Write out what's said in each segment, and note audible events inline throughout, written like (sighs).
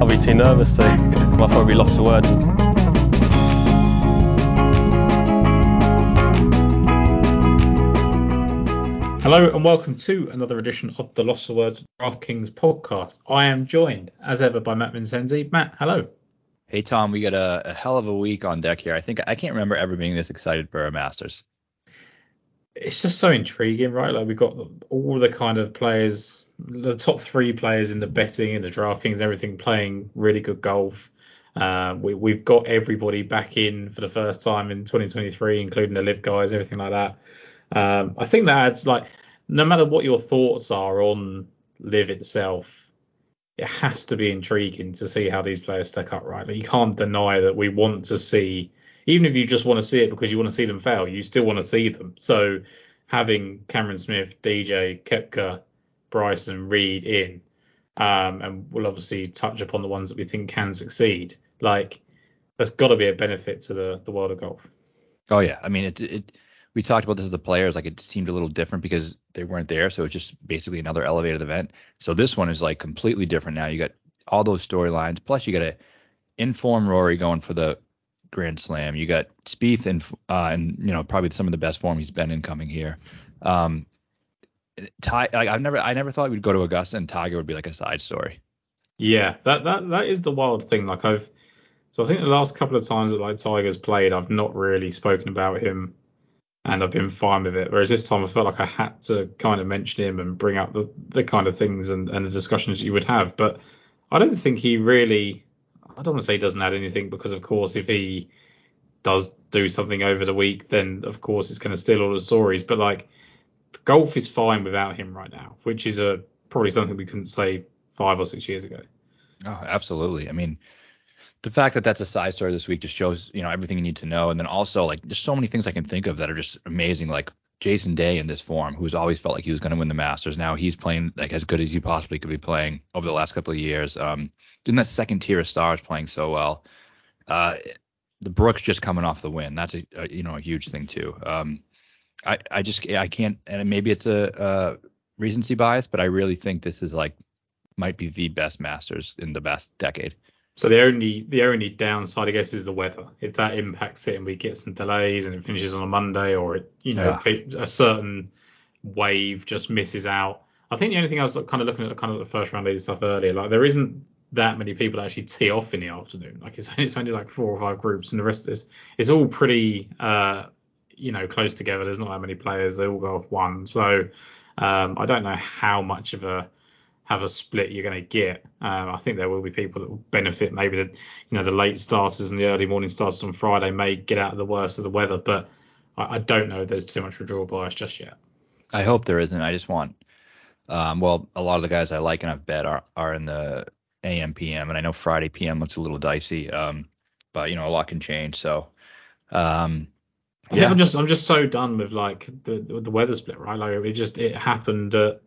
I'll be too nervous to. I'll probably lost for words. Hello and welcome to another edition of the Lost for Words DraftKings podcast. I am joined, as ever, by Matt Vincenzi. Matt, hello. Hey Tom, we got a, a hell of a week on deck here. I think I can't remember ever being this excited for a Masters. It's just so intriguing, right? Like we've got all the kind of players, the top three players in the betting and the DraftKings everything playing really good golf. Uh, we, we've got everybody back in for the first time in 2023, including the LIV guys, everything like that. Um, I think that adds like no matter what your thoughts are on LIV itself, it has to be intriguing to see how these players stack up. Right, like you can't deny that we want to see, even if you just want to see it because you want to see them fail, you still want to see them. So having Cameron Smith, DJ, Koepka, Bryson, Reed in, um, and we'll obviously touch upon the ones that we think can succeed. Like there's got to be a benefit to the the world of golf. Oh yeah, I mean it it we talked about this as the players, like it seemed a little different because they weren't there. So it's just basically another elevated event. So this one is like completely different now. You got all those storylines, plus you got a inform Rory going for the Grand Slam. You got Spieth and uh, and you know probably some of the best form he's been in coming here. Um, Ty, like I've never I never thought we'd go to Augusta and Tiger would be like a side story. Yeah, that that that is the wild thing. Like I've so I think the last couple of times that like Tiger's played, I've not really spoken about him and I've been fine with it. Whereas this time I felt like I had to kind of mention him and bring up the, the kind of things and, and the discussions you would have. But I don't think he really, I don't want to say he doesn't add anything because, of course, if he does do something over the week, then of course it's going to steal all the stories. But like golf is fine without him right now, which is a probably something we couldn't say five or six years ago. Oh, absolutely. I mean, the fact that that's a side story this week just shows you know everything you need to know and then also like there's so many things i can think of that are just amazing like jason day in this form who's always felt like he was going to win the masters now he's playing like as good as he possibly could be playing over the last couple of years um doing that second tier of stars playing so well uh the brooks just coming off the win that's a, a you know a huge thing too um i i just i can't and maybe it's a, a recency bias but i really think this is like might be the best masters in the best decade so the only the only downside, I guess, is the weather. If that impacts it and we get some delays and it finishes on a Monday, or it, you know yeah. a certain wave just misses out. I think the only thing I was kind of looking at kind of the first round leader stuff earlier, like there isn't that many people actually tee off in the afternoon. Like it's only, it's only like four or five groups, and the rest is it's all pretty uh you know close together. There's not that many players. They all go off one. So um, I don't know how much of a have a split you're going to get. Um, I think there will be people that will benefit. Maybe the you know the late starters and the early morning starters on Friday may get out of the worst of the weather, but I, I don't know if there's too much withdrawal bias just yet. I hope there isn't. I just want, um, well, a lot of the guys I like and I've bet are are in the AM PM, and I know Friday PM looks a little dicey, um, but you know a lot can change. So. Um, yeah, I'm just I'm just so done with like the the weather split, right? Like it just it happened at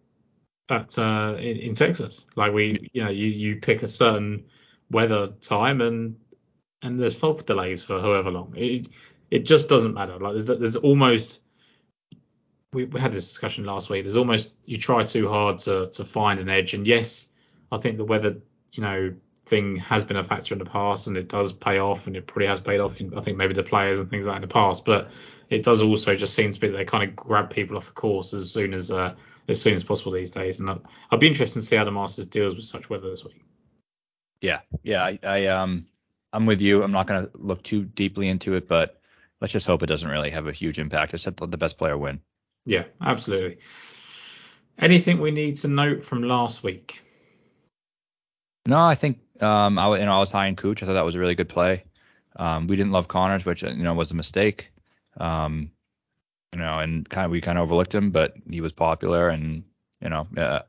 at uh, in, in, Texas. Like we, you know, you you pick a certain weather time and and there's fog delays for however long. It it just doesn't matter. Like there's there's almost we, we had this discussion last week. There's almost you try too hard to to find an edge. And yes, I think the weather, you know, thing has been a factor in the past and it does pay off and it probably has paid off in I think maybe the players and things like that in the past. But it does also just seem to be that they kind of grab people off the course as soon as uh, as soon as possible these days. And I'll be interested to see how the Masters deals with such weather this week. Yeah, yeah, I, I um, I'm with you. I'm not going to look too deeply into it, but let's just hope it doesn't really have a huge impact. I said the best player win. Yeah, absolutely. Anything we need to note from last week? No, I think um, I, you know, I was high in Cooch. I thought that was a really good play. Um, we didn't love Conners, which you know was a mistake. Um, you know, and kind of we kind of overlooked him, but he was popular and you know, uh,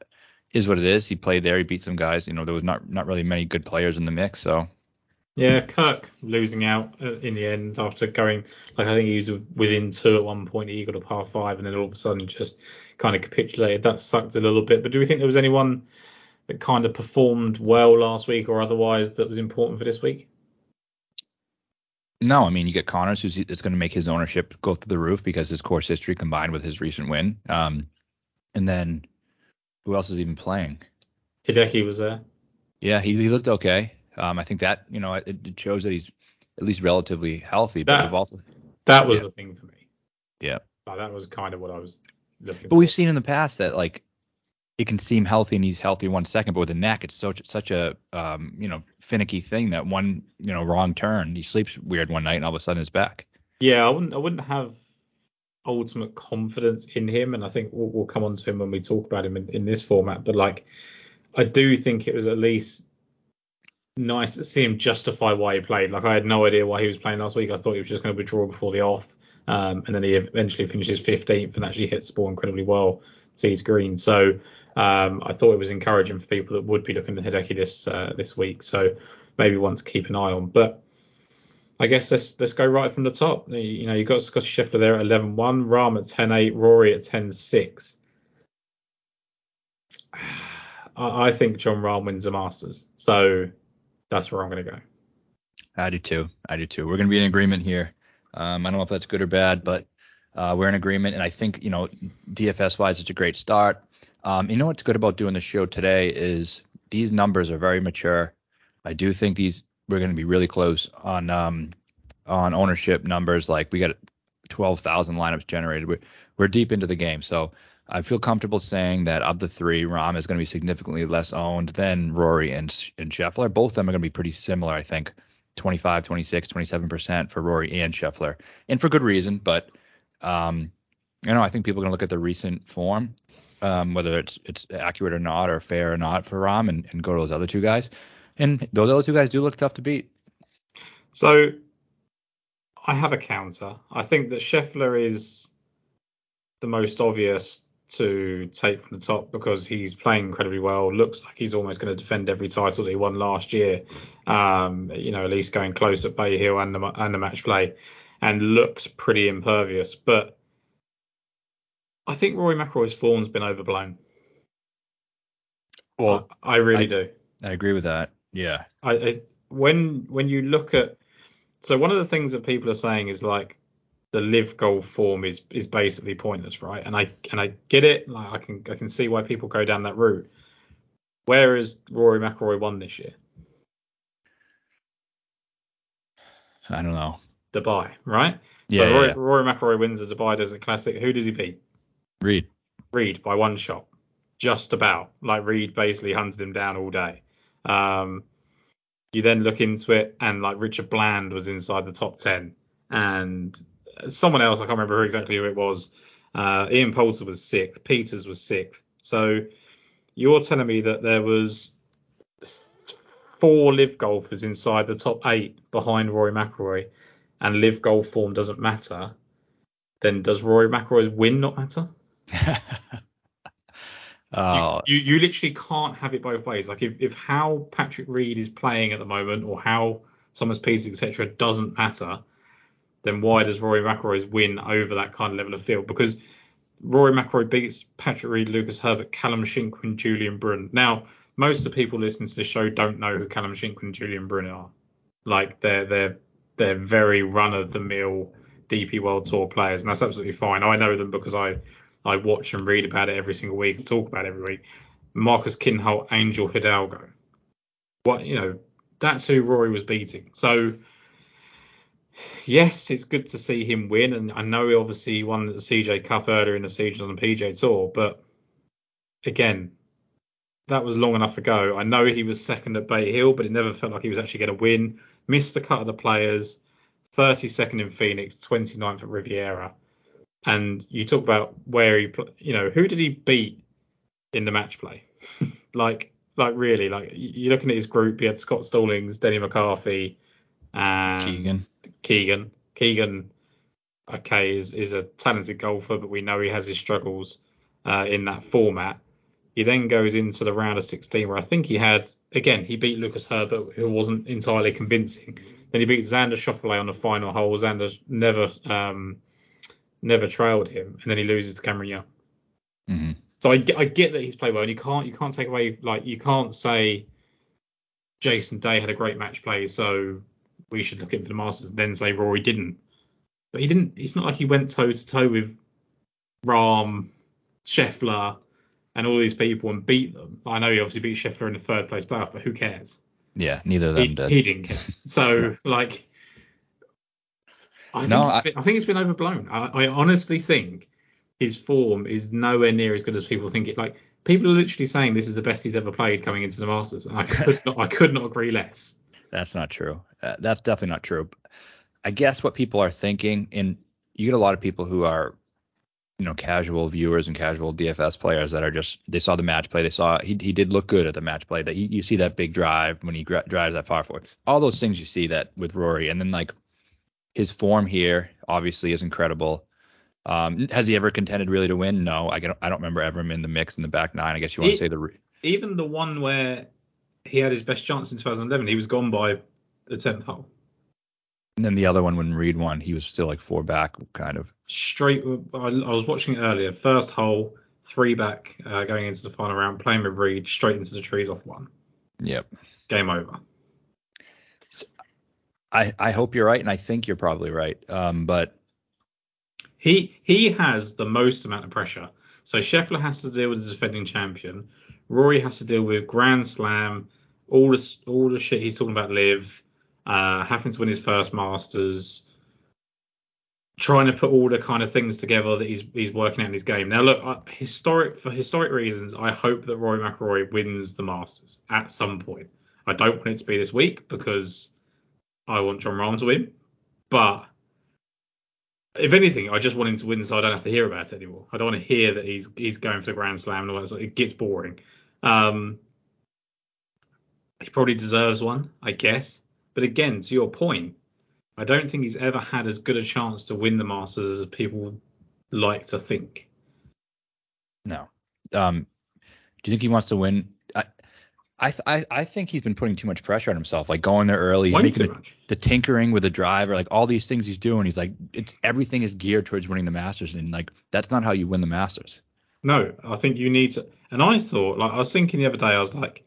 is what it is. He played there, he beat some guys. You know, there was not not really many good players in the mix, so. Yeah, Kirk losing out uh, in the end after going like I think he was within two at one point. He got a par five, and then all of a sudden just kind of capitulated. That sucked a little bit. But do we think there was anyone that kind of performed well last week or otherwise that was important for this week? No, I mean you get Conners, who's it's going to make his ownership go through the roof because his course history combined with his recent win. Um, and then who else is even playing? Hideki was there. Yeah, he, he looked okay. Um, I think that you know it, it shows that he's at least relatively healthy. But That- we've also That was Yeah. the thing for me. yeah. Like, that was kind of what I was looking But for. we've seen in the past that like it can seem healthy and he's healthy one second, but with the neck, it's such such a um, you know finicky thing that one you know wrong turn, he sleeps weird one night and all of a sudden it's back. Yeah, I wouldn't. I wouldn't have ultimate confidence in him, and I think we'll, we'll come on to him when we talk about him in, in this format. But like, I do think it was at least nice to see him justify why he played. Like, I had no idea why he was playing last week. I thought he was just going to withdraw before the off, um, and then he eventually finishes 15th and actually hits the ball incredibly well. Sees green, so um, I thought it was encouraging for people that would be looking at Hideki this uh, this week. So maybe one to keep an eye on, but. I guess let's let's go right from the top. You know, you've got Scottie Scheffler there at 11-1, Rahm at 10-8, Rory at 10-6. (sighs) I, I think Jon Rahm wins the Masters, so that's where I'm going to go. I do too. I do too. We're going to be in agreement here. Um, I don't know if that's good or bad, but uh, we're in agreement. And I think, you know, DFS wise, it's a great start. Um, you know what's good about doing the show today is these numbers are very mature. I do think these we're going to be really close on um, on ownership numbers. Like we got 12,000 lineups generated. We're, we're deep into the game, so I feel comfortable saying that of the three, Rahm is going to be significantly less owned than Rory and and Scheffler. Both of them are going to be pretty similar, I think. 25, 26, 27% for Rory and Scheffler, and for good reason. But um, you know, I think people are going to look at the recent form, um, whether it's it's accurate or not, or fair or not for Rahm, and, and go to those other two guys. And those other two guys do look tough to beat. So I have a counter. I think that Scheffler is the most obvious to take from the top because he's playing incredibly well. Looks like he's almost going to defend every title that he won last year. Um, you know, at least going close at Bay Hill and the and the match play, and looks pretty impervious. But I think Rory McIlroy's form's been overblown. Well, I, I really I- do. I agree with that. Yeah. I, I when when you look at so one of the things that people are saying is like the LIV golf form is is basically pointless, right? And I and I get it. Like I can I can see why people go down that route. Where is Rory McIlroy won this year? I don't know. Dubai, right? Yeah. so Rory, yeah. Rory McIlroy wins the Dubai Desert Classic. Who does he beat? Reed. Reed by one shot, just about. Like Reed basically hunted him down all day. Um, you then look into it, and like Richard Bland was inside the top ten, and someone else I can't remember exactly who it was. Uh, Ian Poulter was sixth, Pieters was sixth. So you're telling me that there was four LIV golfers inside the top eight behind Rory McIlroy, and LIV golf form doesn't matter. Then does Rory McIlroy's win not matter? Oh, (laughs) You, you you literally can't have it both ways. Like if, if how Patrick Reed is playing at the moment or how Thomas Pieters etc. doesn't matter, then why does Rory McIlroy's win over that kind of level of field? Because Rory McIlroy beats Patrick Reed, Lucas Herbert, Callum Shinkwin, Julien Brun. Now most of the people listening to the show don't know who Callum Shinkwin and Julien Brun are. Like they're they're they're very run of the mill DP World Tour players, and that's absolutely fine. I know them because I I watch and read about it every single week and talk about it every week. Marcus Kinhult, Angel Hidalgo. What you know, that's who Rory was beating. So yes, it's good to see him win, and I know he obviously won the CJ Cup earlier in the season on the PJ Tour, but again, that was long enough ago. I know he was second at Bay Hill, but it never felt like he was actually going to win. Missed the cut of the players, 32nd in Phoenix, 29th at Riviera. And you talk about where he, you know, who did he beat in the match play? (laughs) like, like really, like you're looking at his group. He had Scott Stallings, Denny McCarthy, and Keegan. Keegan. Keegan, okay, is is a talented golfer, but we know he has his struggles uh, in that format. He then goes into the round of 16, where I think he had again he beat Lucas Herbert, who wasn't entirely convincing. Then he beat Xander Schauffele on the final hole. Xander never um, never trailed him, and then he loses to Cameron Young. hmm So I, get- I get that he's played well, and you can't you can't take away like you can't say Jason Day had a great match play, so we should look at him for the Masters, and then say Rory didn't. But he didn't. It's not like he went toe to toe with Rahm, Scheffler, and all these people and beat them. I know he obviously beat Scheffler in the third place playoff, but who cares? Yeah, neither of them He, did. he didn't care. (laughs) So like, I think, No, it's I- been, I think it's been overblown. I, I honestly think his form is nowhere near as good as people think it. Like people are literally saying this is the best he's ever played coming into the Masters, and I (laughs) could not, I could not agree less. That's not true. Uh, that's definitely not true. I guess what people are thinking, and you get a lot of people who are, you know, casual viewers and casual DFS players that are just they saw the match play, they saw he he did look good at the match play. That you, you see that big drive when he gra- drives that far forward. All those things you see that with Rory, and then like his form here obviously is incredible. Um, has he ever contended really to win? No, I don't. I don't remember ever him in the mix in the back nine. I guess you want to say the re- Even the one where he had his best chance in 2011, he was gone by the tenth hole. and then the other one when Reed won, he was still like four back, kind of. Straight, I, I was watching it earlier. First hole, three back, uh, going into the final round, playing with Reed, straight into the trees off one. Yep. Game over. I, I hope you're right, and I think you're probably right. Um, but He he has the most amount of pressure. So Scheffler has to deal with the defending champion. Rory has to deal with Grand Slam, all the all the shit he's talking about LIV, uh, having to win his first Masters, trying to put all the kind of things together that he's he's working out in his game. Now look, uh, historic for historic reasons, I hope that Rory McIlroy wins the Masters at some point. I don't want it to be this week because I want Jon Rahm to win, but if anything, I just want him to win so I don't have to hear about it anymore. I don't want to hear that he's he's going for the Grand Slam and all that. So it gets boring. Um, he probably deserves one, I guess. But again, to your point, I don't think he's ever had as good a chance to win the Masters as people like to think. no. Um, do you think he wants to win? I, I, I, think he's been putting too much pressure on himself, like going there early, making the, the tinkering with the driver, like all these things he's doing. He's like, it's everything is geared towards winning the Masters, and like that's not how you win the Masters. No, I think you need to. And I thought, like, I was thinking the other day, I was like,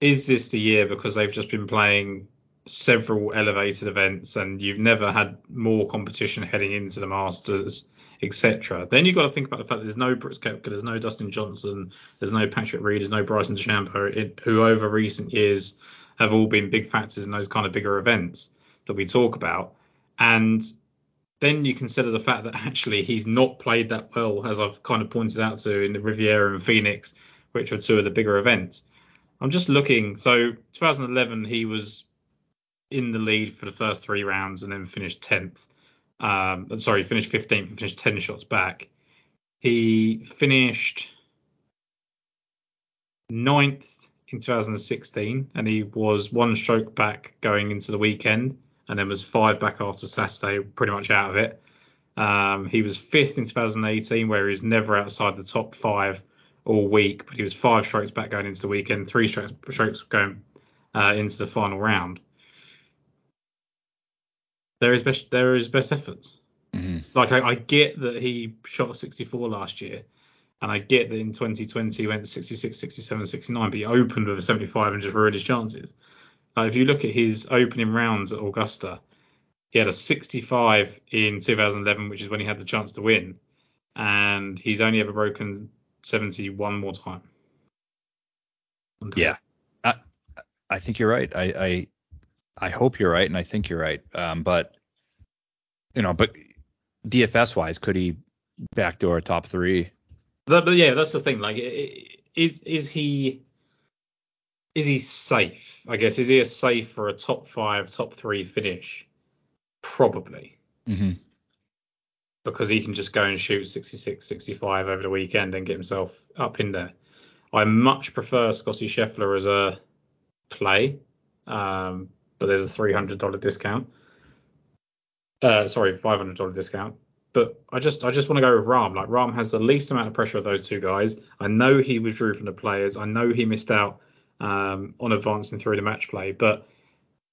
is this the year because they've just been playing several elevated events and you've never had more competition heading into the Masters, etc. Then you've got to think about the fact that there's no Brooks Koepka, there's no Dustin Johnson, there's no Patrick Reed, there's no Bryson DeChambeau, who over recent years have all been big factors in those kind of bigger events that we talk about. And then you consider the fact that (laughs) actually he's not played that well, as I've kind of pointed out to in the Riviera and Phoenix, which are two of the bigger events. I'm just looking. So 2011, he was in the lead for the first three rounds and then finished 10th. Um, sorry, finished 15th finished 10 shots back. He finished ninth in 2016 and he was one stroke back going into the weekend and then was five back after Saturday, pretty much out of it. Um, he was fifth in 2018, where he was never outside the top five all week, but he was five strokes back going into the weekend, three strokes, strokes going uh, into the final round. There is best, there is best efforts. Mm-hmm. Like I, I get that he shot 64 last year, and I get that in 2020 he went to 66, 67, 69, but he opened with a 75 and just ruined his chances. Like if you look at his opening rounds at Augusta, he had a 65 in 2011, which is when he had the chance to win, and he's only ever broken 70 one more time. Yeah, I, I think you're right. I, I, I hope you're right, and I think you're right. Um, but you know, but DFS wise, could he backdoor a top three? But, but yeah, that's the thing. Like, is is he is he safe? I guess is he a safe for a top five, top three finish? Probably, Mm-hmm. because he can just go and shoot 66, 65 over the weekend and get himself up in there. I much prefer Scottie Scheffler as a play, um, but there's a three hundred dollar discount. Uh, sorry, five hundred dollar discount. But I just I just want to go with Rahm. Like Rahm has the least amount of pressure of those two guys. I know he withdrew from the players. I know he missed out um, on advancing through the match play, but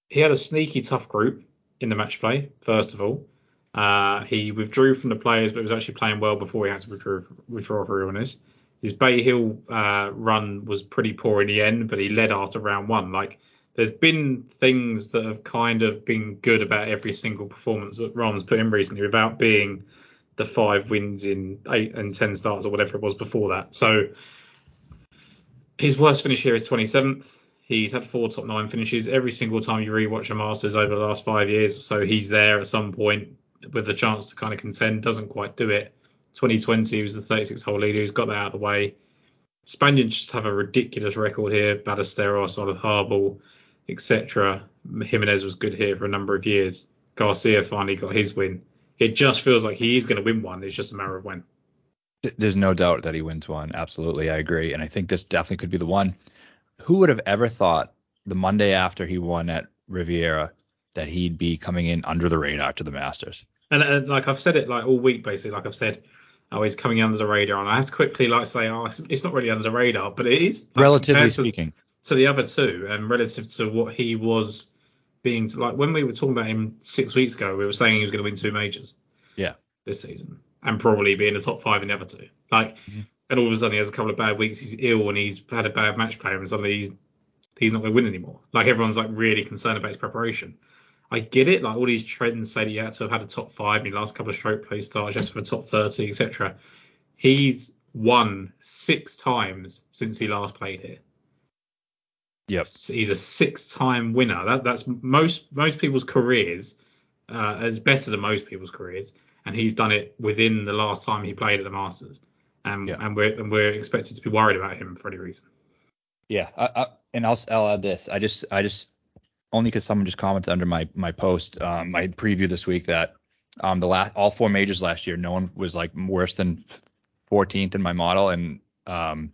he had a sneaky tough group in the match play. First of all, uh, he withdrew from the players, but was actually playing well before he had to withdraw withdraw for illness. His Bay Hill uh, run was pretty poor in the end, but he led after round one. Like there's been things that have kind of been good about every single performance that Rahm's put in recently without being the five wins in eight and ten starts or whatever it was before that. So His worst finish here is 27th. He's had four top nine finishes every single time you rewatch a Masters over the last five years. So he's there at some point with a chance to kind of contend. Doesn't quite do it. 2020 was the 36 hole leader. He's got that out of the way. Spaniards just have a ridiculous record here. Ballesteros, Olazabal, etc. Jimenez was good here for a number of years. Garcia finally got his win. It just feels like he is going to win one. It's just a matter of when. There's no doubt that he wins one. Absolutely, I agree. And I think this definitely could be the one. Who would have ever thought the Monday after he won at Riviera that he'd be coming in under the radar to the Masters? And, and like I've said it like all week basically. Like I've said, oh, he's coming under the radar, and I have to quickly like say, oh, it's not really under the radar, but it is. Like, Relatively speaking. To, to the other two, and relative to what he was being like when we were talking about him six weeks ago, we were saying he was going to win two majors. Yeah. This season, and probably be in the top five in the other two. Like, mm-hmm. and all of a sudden he has a couple of bad weeks. He's ill and he's had a bad match play, and suddenly he's he's not going to win anymore. Like everyone's like really concerned about his preparation. I get it. Like all these trends say that you had to have had a top five in your last couple of stroke play starts, you have to have a top 30, etc. He's won six times since he last played here. Yep. He's a six-time winner. That, that's most most people's careers. Uh, it's better than most people's careers, and he's done it within the last time he played at the Masters. And, and we're and we're expected to be worried about him for any reason. Yeah, I, I, and I'll I'll add this. I just I just only because someone just commented under my my post, um, my preview this week that um the last all four majors last year, no one was like worse than 14th in my model, and um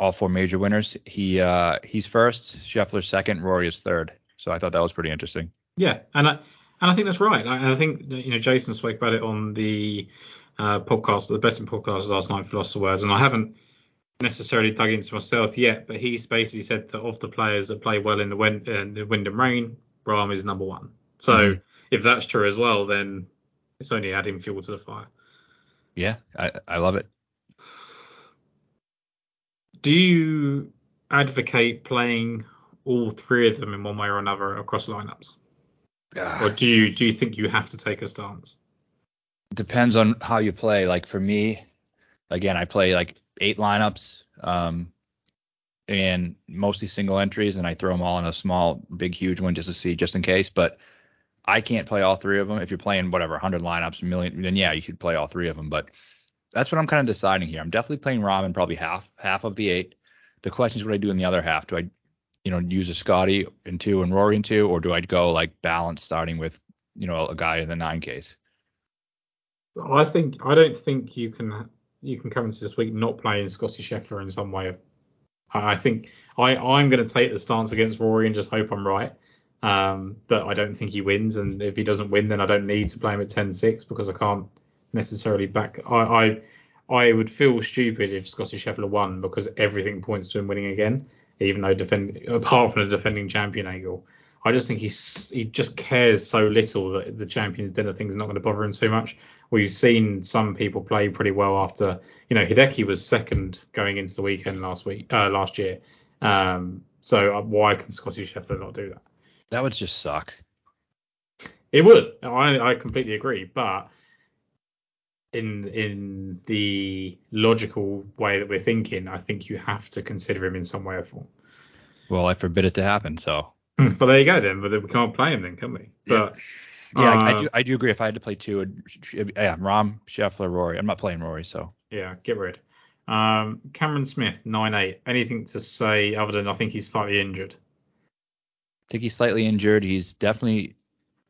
all four major winners. He uh, he's first, Scheffler second, Rory is third. So I thought that was pretty interesting. Yeah, and I and I think that's right. I, I think you know Jason spoke about it on the uh, podcast, the Betting podcast last night of Words, and I haven't necessarily dug into myself yet, but he's basically said that of the players that play well in the wind, uh, the wind and rain, Rahm is number one. So mm-hmm. if that's true as well, then it's only adding fuel to the fire. Yeah, I, I love it do you advocate playing all three of them in one way or another across lineups? or do you do you think you have to take a stance? Depends on how you play. Like for me, again, I play like eight lineups, um, and mostly single entries, and I throw them all in a small, big, huge one just to see, just in case. But I can't play all three of them. If you're playing whatever 100 lineups, a million, then yeah, you should play all three of them. But that's what I'm kind of deciding here. I'm definitely playing Ramen probably half half of the eight. The question is what I do in the other half. Do I, you know, use a Scottie in two and Rory in two, or do I go like balance starting with, you know, a guy in the nine case? I think I don't think you can you can come into this week not playing Scottie Scheffler in some way. I think I I'm going to take the stance against Rory and just hope I'm right. Um, but I don't think he wins, and if he doesn't win, then I don't need to play him at 10-6 because I can't necessarily back. I, I I would feel stupid if Scottie Scheffler won because everything points to him winning again, even though defend apart from the defending champion angle. I just think he's he just cares so little that the Champions Dinner thing is not going to bother him too much. We've seen some people play pretty well after, you know, Hideki was second going into the weekend last week, uh, last year. Um, so uh, why can Scottie Scheffler not do that? That would just suck. It would. I, I completely agree, but in in the logical way that we're thinking, I think you have to consider him in some way or form. Well, I forbid it to happen. So. (laughs) but there you go then. But we can't play him then, can we? But. Yeah, uh, I, do. I do agree. If I had to play two, yeah, Rahm, Scheffler, Rory. I'm not playing Rory, so. Yeah, get rid. Um, Cameron Smith, nine eight. Anything to say other than I think he's slightly injured? I think he's slightly injured. He's definitely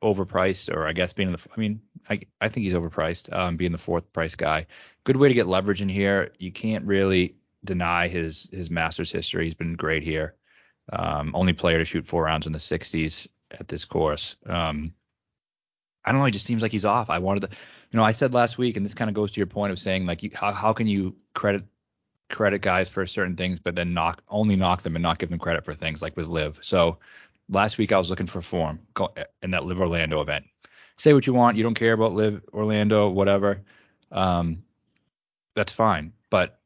overpriced, or I guess being the. I mean, I I think he's overpriced. Um, being the fourth price guy, good way to get leverage in here. You can't really deny his his Masters history. He's been great here. Um, only player to shoot four rounds in the 60s at this course. Um, I don't know. He just seems like he's off. I wanted to, you know, I said last week, and this kind of goes to your point of saying like, you, how how can you credit credit guys for certain things, but then knock only knock them and not give them credit for things like with LIV. So last week I was looking for form in that LIV Orlando event. Say what you want, you don't care about LIV Orlando, whatever. Um, that's fine. But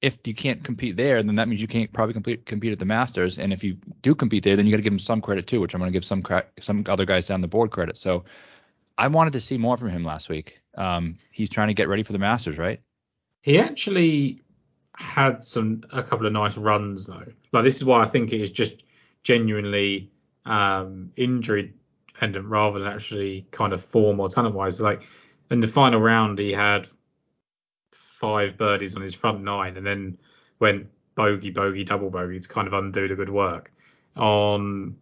if you can't compete there, then that means you can't probably compete compete at the Masters. And if you do compete there, then you got to give him some credit too, which I'm going to give some cra- some other guys down the board credit. So I wanted to see more from him last week. Um, he's trying to get ready for the Masters, right? He actually had some a couple of nice runs though. Like this is why I think it is just genuinely um, injury dependent rather than actually kind of form or talent wise. Like in the final round, he had five birdies on his front nine, and then went bogey, bogey, double bogey to kind of undo the good work. On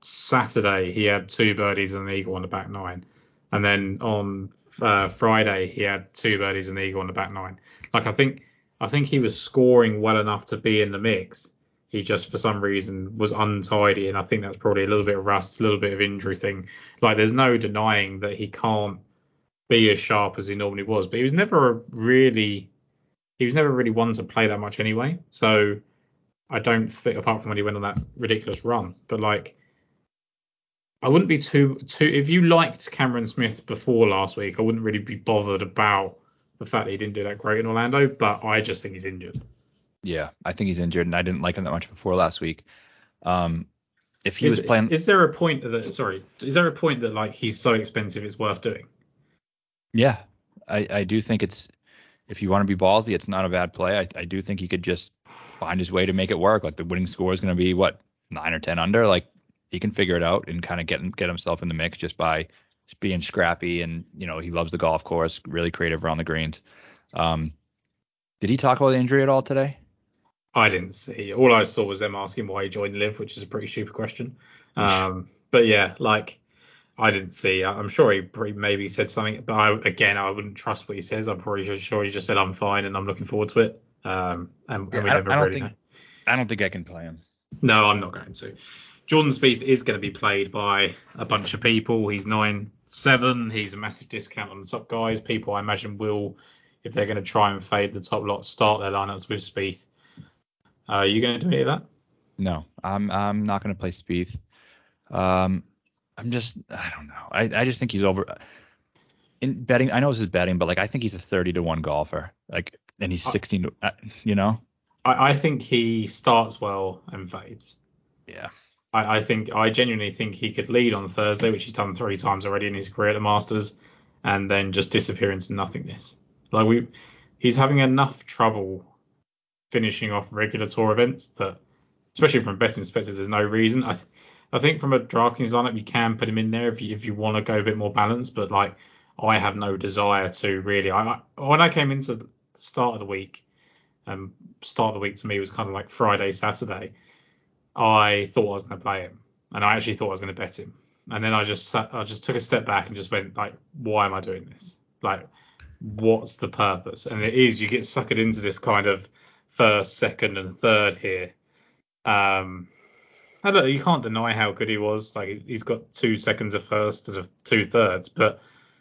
Saturday, he had two birdies and an eagle on the back nine, and then on uh, Friday he had two birdies and an eagle on the back nine. Like I think I think he was scoring well enough to be in the mix. He just for some reason was untidy, and I think that's probably a little bit of rust, a little bit of injury thing. Like there's no denying that he can't be as sharp as he normally was, but he was never really he was never really one to play that much anyway. So I don't think apart from when he went on that ridiculous run, but like I wouldn't be too too if you liked Cameron Smith before last week, I wouldn't really be bothered about the fact that he didn't do that great in Orlando, but I just think he's injured. Yeah, I think he's injured, and I didn't like him that much before last week. Um, if he is, was playing, is there a point that sorry, is there a point that like he's so expensive it's worth doing? Yeah, I, I do think it's if you want to be ballsy, it's not a bad play. I, I do think he could just find his way to make it work. Like the winning score is going to be what nine or ten under. Like he can figure it out and kind of get get himself in the mix just by being scrappy and you know he loves the golf course, really creative around the greens. Um, did he talk about the injury at all today? I didn't see. All I saw was them asking why he joined LIV, which is a pretty stupid question. (laughs) Um, but yeah, like I didn't see. I'm sure he maybe said something, but I, again, I wouldn't trust what he says. I'm probably sure he just said I'm fine and I'm looking forward to it. Um, and, and we I, never I don't really think know. I don't think I can play him. No, I'm not going to. Jordan Spieth is going to be played by a bunch of people. He's nine seven. He's a massive discount on the top guys. People I imagine will, if they're going to try and fade the top lot, start their lineups with Spieth. Uh, are you going to do any of that? No, I'm I'm not going to play Spieth. Um, I'm just I don't know. I I just think he's over. In betting, I know this is betting, but like I think he's a 30 to one golfer. Like, and he's 16 to, uh, you know. I, I think he starts well and fades. Yeah. I, I think I genuinely think he could lead on Thursday, which he's done three times already in his career at the Masters, and then just disappear into nothingness. Like we, he's having enough trouble finishing off regular tour events that, especially from a betting perspective, there's no reason. I, I think from a DraftKings lineup, you can put him in there if you if you want to go a bit more balanced, but like I have no desire to really. I when I came into the start of the week, um, start of the week to me was kind of like Friday, Saturday. I thought I was going to play him, and I actually thought I was going to bet him. And then I just I just took a step back and just went like, why am I doing this? Like, what's the purpose? And it is you get suckered into this kind of first, second, and third here. Um, I don't, you can't deny how good he was. Like he's got two seconds of first and of two thirds, but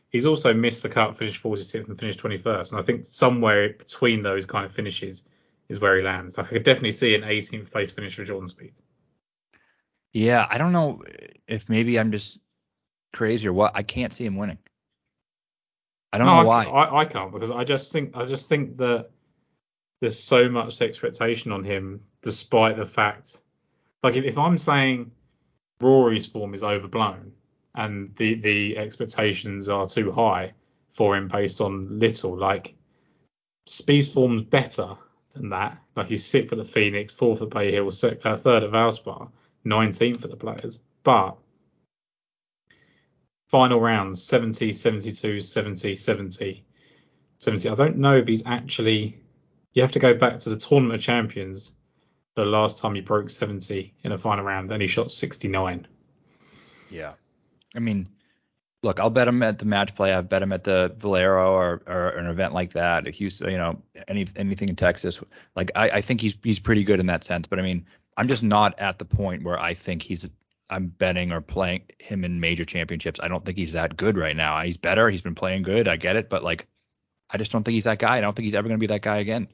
he's also missed the cut, finished 46th and finished 21st. And I think somewhere between those kind of finishes is where he lands. Like I could definitely see an 18th place finish for Jordan Spieth. Yeah, I don't know if maybe I'm just crazy or what. I can't see him winning. I don't no, know why. I, I can't because I just think I just think that there's so much expectation on him, despite the fact, like if, if I'm saying Rory's form is overblown and the the expectations are too high for him based on little, like Spieth's form's better than that. Like he's sixth at the Phoenix, fourth at Bay Hill, uh, third at Valspar, 19th at the Players, but final rounds 70, 72, 70, 70, 70. I don't know if he's actually. You have to go back to the Tournament of Champions. The last time he broke 70 in a final round, and he shot 69. Yeah. I mean, look, I'll bet him at the match play. I've bet him at the Valero or, or an event like that, Houston, you know, any anything in Texas. Like I, I think he's he's pretty good in that sense. But I mean, I'm just not at the point where I think he's I'm betting or playing him in major championships. I don't think he's that good right now. He's better. He's been playing good. I get it, but like, I just don't think he's that guy. I don't think he's ever going to be that guy again.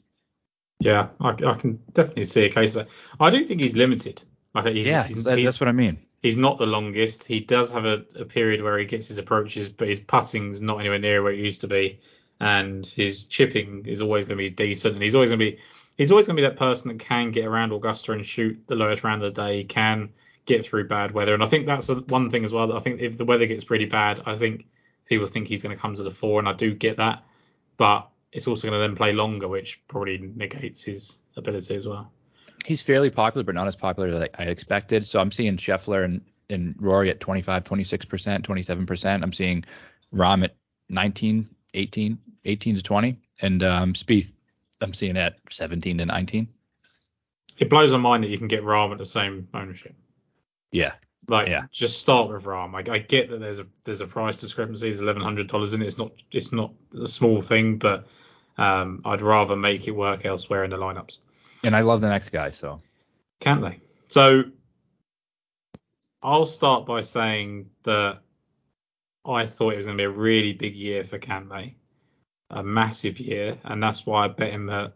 Yeah, I, I can definitely see a case that I do think he's limited. Like he's, yeah, he's, that, he's, that's what I mean. He's not the longest. He does have a, a period where he gets his approaches, but his putting's not anywhere near where it used to be, and his chipping is always going to be decent, and he's always going to be he's always going to be that person that can get around Augusta and shoot the lowest round of the day, can get through bad weather, and I think that's a, one thing as well. That I think if the weather gets pretty bad, I think people think he's going to come to the fore, and I do get that, but it's also going to then play longer, which probably negates his ability as well. He's fairly popular, but not as popular as I, I expected. So I'm seeing Scheffler and, and Rory at 25, 26%, 27%. I'm seeing Rahm at 19, 18, 18 to 20, and um, Spieth I'm seeing at 17 to 19. It blows my mind that you can get Rahm at the same ownership. Yeah, Like, Yeah. just start with Rahm. I, I get that there's a there's a price discrepancy. It's eleven hundred dollars in it. It's not it's not a small thing, but um, I'd rather make it work elsewhere in the lineups. and I love the next guy. So Cantlay? So I'll start by saying that I thought it was going to be a really big year for Cantlay, a massive year, and that's why I bet him at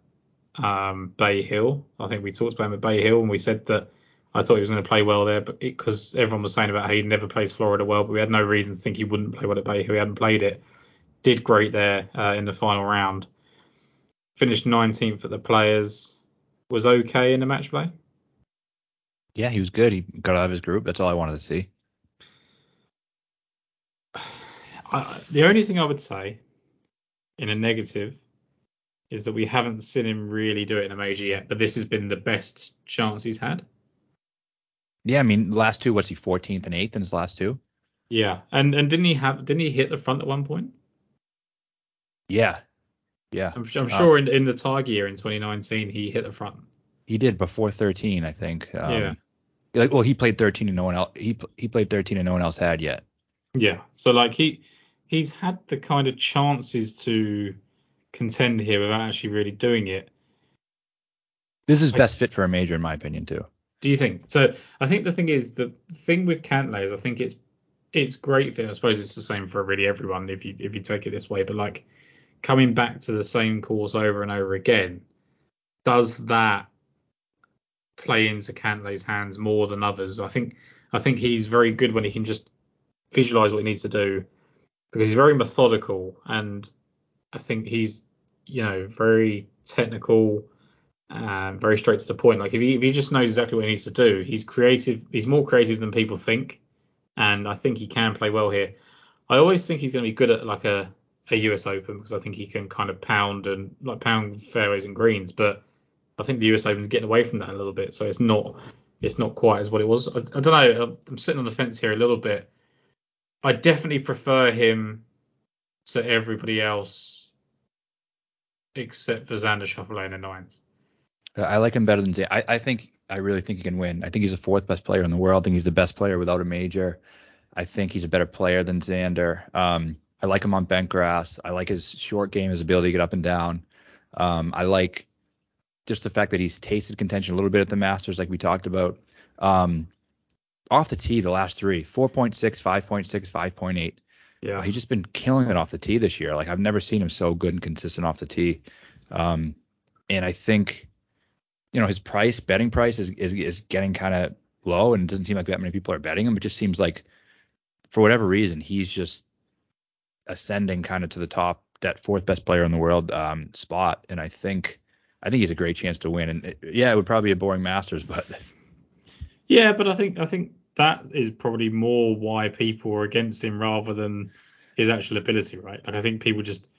um, Bay Hill. I think we talked about him at Bay Hill, and we said that I thought he was going to play well there, but because everyone was saying about how he never plays Florida well, but we had no reason to think he wouldn't play well at Bay Hill. He hadn't played it. Did great there uh, in the final round. Finished 19th at the Players. Was okay in the match play. yeah, he was good. He got out of his group. That's all I wanted to see. (sighs) I, the only thing I would say in a negative is that we haven't seen him really do it in a major yet, but this has been the best chance he's had. Yeah, I mean, last two, what's he 14th and 8th in his last two? Yeah, and and didn't he have didn't he hit the front at one point? Yeah, yeah, I'm, I'm Uh, sure in in the Tiger year in 2019 he hit the front. he did before 13, I think. Um, Yeah. Like, well, he played 13 and no one else. He he played 13 and no one else had yet. Yeah, so like he he's had the kind of chances to contend here without actually really doing it. This is I- best fit for a major, in my opinion, too. Do you think? So I think the thing is the thing with Cantlay is I think it's it's great for him. I suppose it's the same for really everyone if you if you take it this way. But like coming back to the same course over and over again, does that play into Cantlay's hands more than others? I think I think he's very good when he can just visualize what he needs to do because he's very methodical and I think he's you know very technical um, very straight to the point. Like if he, if he just knows exactly what he needs to do, he's creative. He's more creative than people think, and I think he can play well here. I always think he's going to be good at like a, a US Open because I think he can kind of pound and like pound fairways and greens. But I think the US Open's getting away from that a little bit, so it's not it's not quite as what it was. I, I don't know. I'm sitting on the fence here a little bit. I definitely prefer him to everybody else except for Xander Schauffele in the ninth. I like him better than Zay. I, I think I really think he can win. I think he's the fourth best player in the world. I think he's the best player without a major. I think he's a better player than Xander. Um, I like him on bent grass. I like his short game, his ability to get up and down. Um, I like just the fact that he's tasted contention a little bit at the Masters, like we talked about. Um, off the tee, the last three 4.6, 5.6, 5.8. Yeah. He's just been killing it off the tee this year. Like I've never seen him so good and consistent off the tee. Um, and I think, you know, his price, betting price is is, is getting kind of low, and it doesn't seem like that many people are betting him. It just seems like, for whatever reason, he's just ascending kind of to the top, that fourth best player in the world um, spot. And I think, I think he's a great chance to win. And it, yeah, it would probably be a boring Masters, but (laughs) Yeah, but I think I think that is probably more why people are against him rather than his actual ability, right? Like I think people just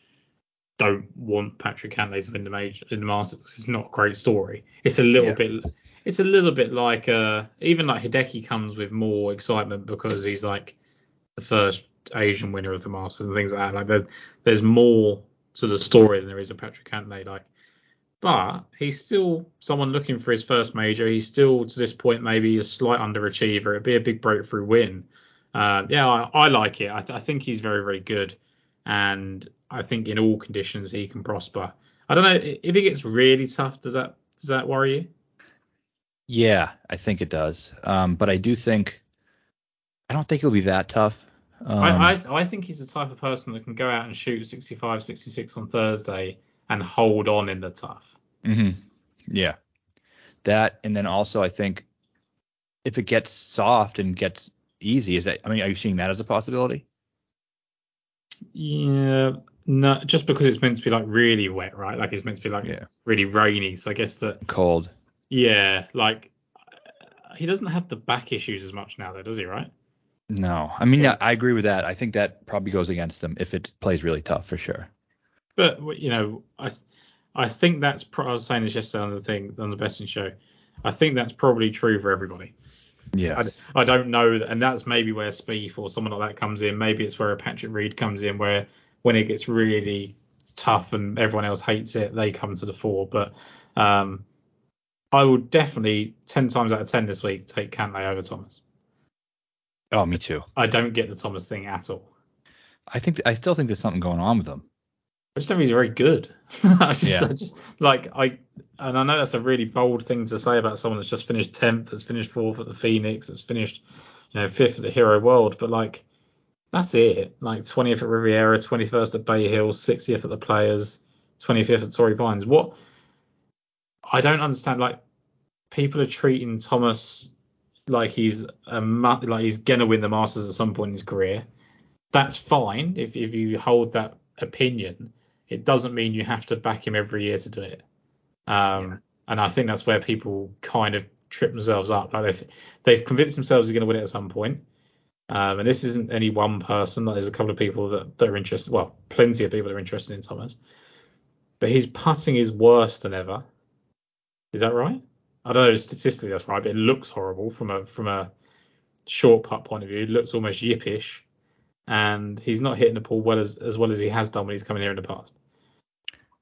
don't want Patrick Cantlay to win the major in the Masters. 'cause It's not a great story. It's a little Yeah. bit. It's a little bit like uh even like Hideki comes with more excitement because he's like the first Asian winner of the Masters and things like that. Like there, there's more to the story than there is a Patrick Cantlay. Like but he's still someone looking for his first major. He's still to this point maybe a slight underachiever. It'd be a big breakthrough win. Uh, yeah, I, I like it. I, th- I think he's very very good, and I think in all conditions he can prosper. I don't know if it gets really tough. Does that does that worry you? yeah, I think it does. Um, but I do think, I don't think he'll be that tough. Um, I, I I think he's the type of person that can go out and shoot 65, 66 on Thursday and hold on in the tough. hmm Yeah. That and then also I think if it gets soft and gets easy, is that I mean, are you seeing that as a possibility? Yeah, no, just because it's meant to be like really wet, right? Like it's meant to be like Yeah. really rainy. So I guess that Cold. yeah, like he doesn't have the back issues as much now, though, does he? Right? No. I mean, Yeah. yeah, I agree with that. I think that probably goes against him if it plays really tough for sure. But you know, I I think that's pro- I was saying this yesterday on the thing on the betting show. I think that's probably true for everybody. Yeah. I, I don't know, and that's maybe where Spieth or someone like that comes in. Maybe it's where a Patrick Reed comes in, where when it gets really tough and everyone else hates it, they come to the fore. But um, I would definitely ten times out of ten this week take Cantlay over Thomas. Oh, me too. I don't get the Thomas thing at all. I think I still think there's something going on with them. I just don't think he's very good. (laughs) I just, Yeah. I just like I and I know that's a really bold thing to say about someone that's just finished tenth, that's finished fourth at the Phoenix, that's finished, you know, fifth at the Hero World, but like that's it. Like twentieth at Riviera, twenty first at Bay Hill, sixtieth at the Players, twenty fifth at Torrey Pines. What I don't understand, like people are treating Thomas like he's a like he's gonna win the Masters at some point in his career. That's fine if if you hold that opinion. It doesn't mean you have to back him every year to do it. Um, Yeah. And I think that's where people kind of trip themselves up. Like they've, they've convinced themselves they're going to win it at some point. Um, and this isn't any one person. Like there's a couple of people that, that are interested. Well, plenty of people are interested in Thomas. But his putting is worse than ever. Is that right? I don't know statistically that's right, but it looks horrible from a from a short putt point of view. It looks almost yippish, and he's not hitting the ball well as as well as he has done when he's coming here in the past.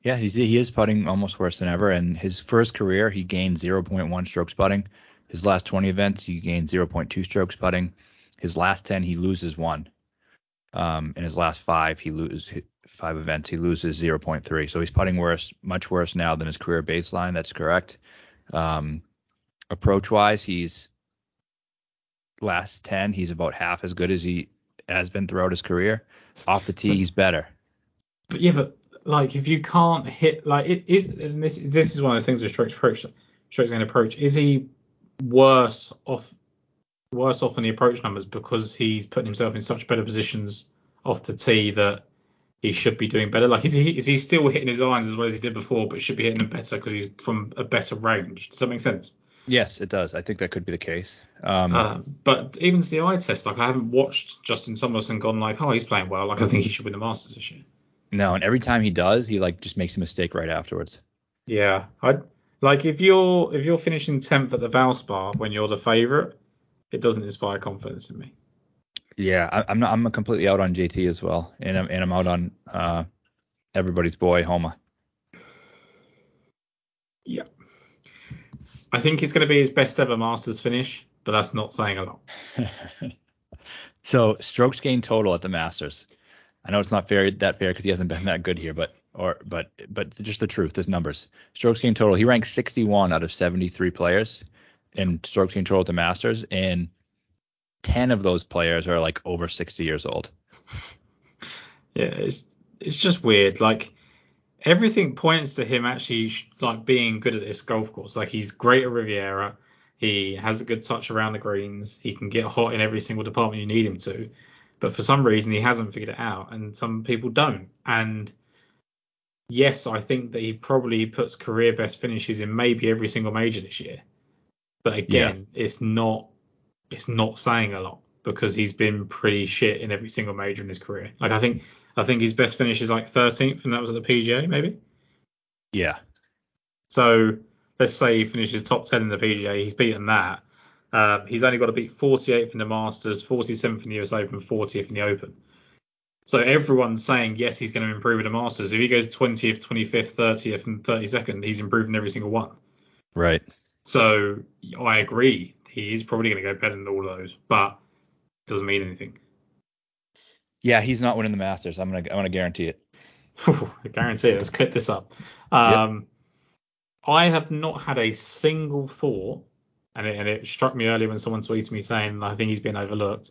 Yeah, he's, he is putting almost worse than ever. And his first career, he gained 0.1 strokes putting. His last 20 events, he gained 0.2 strokes putting. His last 10, he loses one. Um, in his last five, he loses five events, he loses 0.3. So he's putting worse, much worse now than his career baseline. That's correct. Um, approach wise, he's last 10, he's about half as good as he has been throughout his career. Off the tee, So- he's better. But yeah, but like if you can't hit like it is and this this is one of the things with strokes approach strokes gained approach is he worse off worse off in the approach numbers because he's putting himself in such better positions off the tee that he should be doing better? Like is he is he still hitting his irons as well as he did before but should be hitting them better because he's from a better range? Does that make sense? Yes, it does. I think that could be the case. Um, uh, but even to the eye test like I haven't watched Justin Thomas and gone like oh he's playing well. Like I think he should win the Masters this year No, and every time he does, he like just makes a mistake right afterwards. Yeah, I like if you're if you're finishing tenth at the Valspar when you're the favourite, it doesn't inspire confidence in me. Yeah, I, I'm not. I'm completely out on JT as well, and I'm and I'm out on uh, everybody's boy Homa. Yeah, I think it's going to be his best ever Masters finish, but that's not saying a lot. (laughs) so strokes gained total at the Masters. I know it's not fair that fair because he hasn't been that good here, but or but but just the truth, there's numbers. Strokes gained total. He ranks 61 out of 73 players in strokes gained total at the Masters, and 10 of those players are like over 60 years old. (laughs) Yeah, it's it's just weird. Like everything points to him actually like being good at this golf course. Like he's great at Riviera. He has a good touch around the greens. He can get hot in every single department you need him to. But for some reason he hasn't figured it out, and some people don't. And yes, I think that he probably puts career best finishes in maybe every single major this year. But again, it's not it's not saying a lot because he's been pretty shit in every single major in his career. Like I think I think his best finish is like 13th, and that was at the PGA maybe. Yeah, So let's say he finishes top 10 in the PGA, he's beaten that. Uh, he's only got to beat 48th in the Masters, 47th in the US Open, 40th in the Open. So everyone's saying yes, he's going to improve in the Masters. If he goes 20th, 25th, 30th, and 32nd, he's improving every single one. right. So I agree, he is probably going to go better than all of those, but it doesn't mean anything. Yeah, he's not winning the Masters. I'm gonna I'm gonna guarantee it. I guarantee it. Let's clip this up. Um, I have not had a single thought, and it, and it struck me earlier when someone tweeted me saying I think he's been overlooked.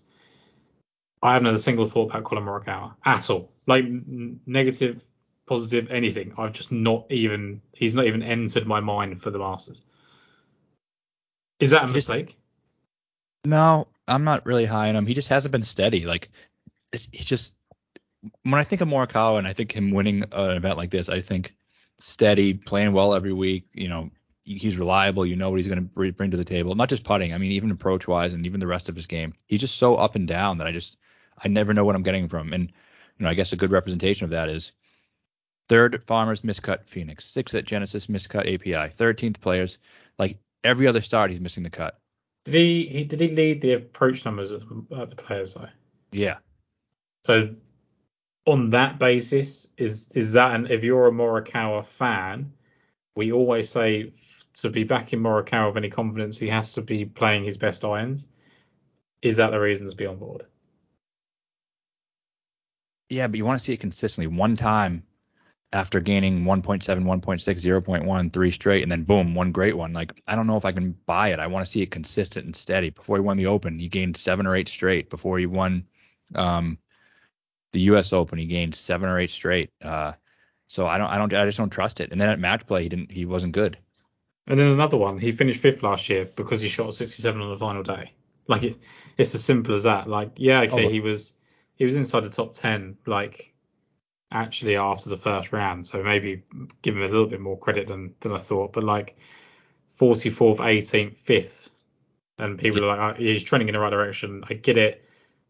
I haven't had a single thought about Collin Morikawa at all. Like n- negative, positive, anything. I've just not even. He's not even entered my mind for the Masters. Is that a He just- mistake? No, I'm not really high on him. He just hasn't been steady. Like it's, he's just when I think of Morikawa and I think him winning an event like this, I think steady, playing well every week. You know, he's reliable. You know what he's going to bring to the table. Not just putting. I mean, even approach wise and even the rest of his game. He's just so up and down that I just I never know what I'm getting from. him. And you know, I guess a good representation of that is Third, Farmers miscut Phoenix. Sixth at Genesis miscut API. Thirteenth players. Like every other start, he's missing the cut. Did he, he did he lead the approach numbers at, at the players though? Yeah. So on that basis, is is that and if you're a Morikawa fan, we always say to be back in Morikawa with any confidence, he has to be playing his best irons. Is that the reason to be on board? Yeah, but you want to see it consistently. One time after gaining 1.7, 1.6, 0.1, three straight, and then boom, one great one. Like, I don't know if I can buy it. I want to see it consistent and steady. Before he won the Open, he gained seven or eight straight. Before he won um, the U.S. Open, he gained seven or eight straight. Uh, so I don't, I don't, I just don't trust it. And then at match play, he didn't, he wasn't good. And then another one, he finished fifth last year because he shot 67 on the final day. Like it's it's as simple as that. Like yeah, okay, Oh. he was he was inside the top 10. Like actually after the first round, so maybe give him a little bit more credit than than I thought. But like 44th, 18th, 5th, and people are like, oh, he's trending in the right direction. I get it,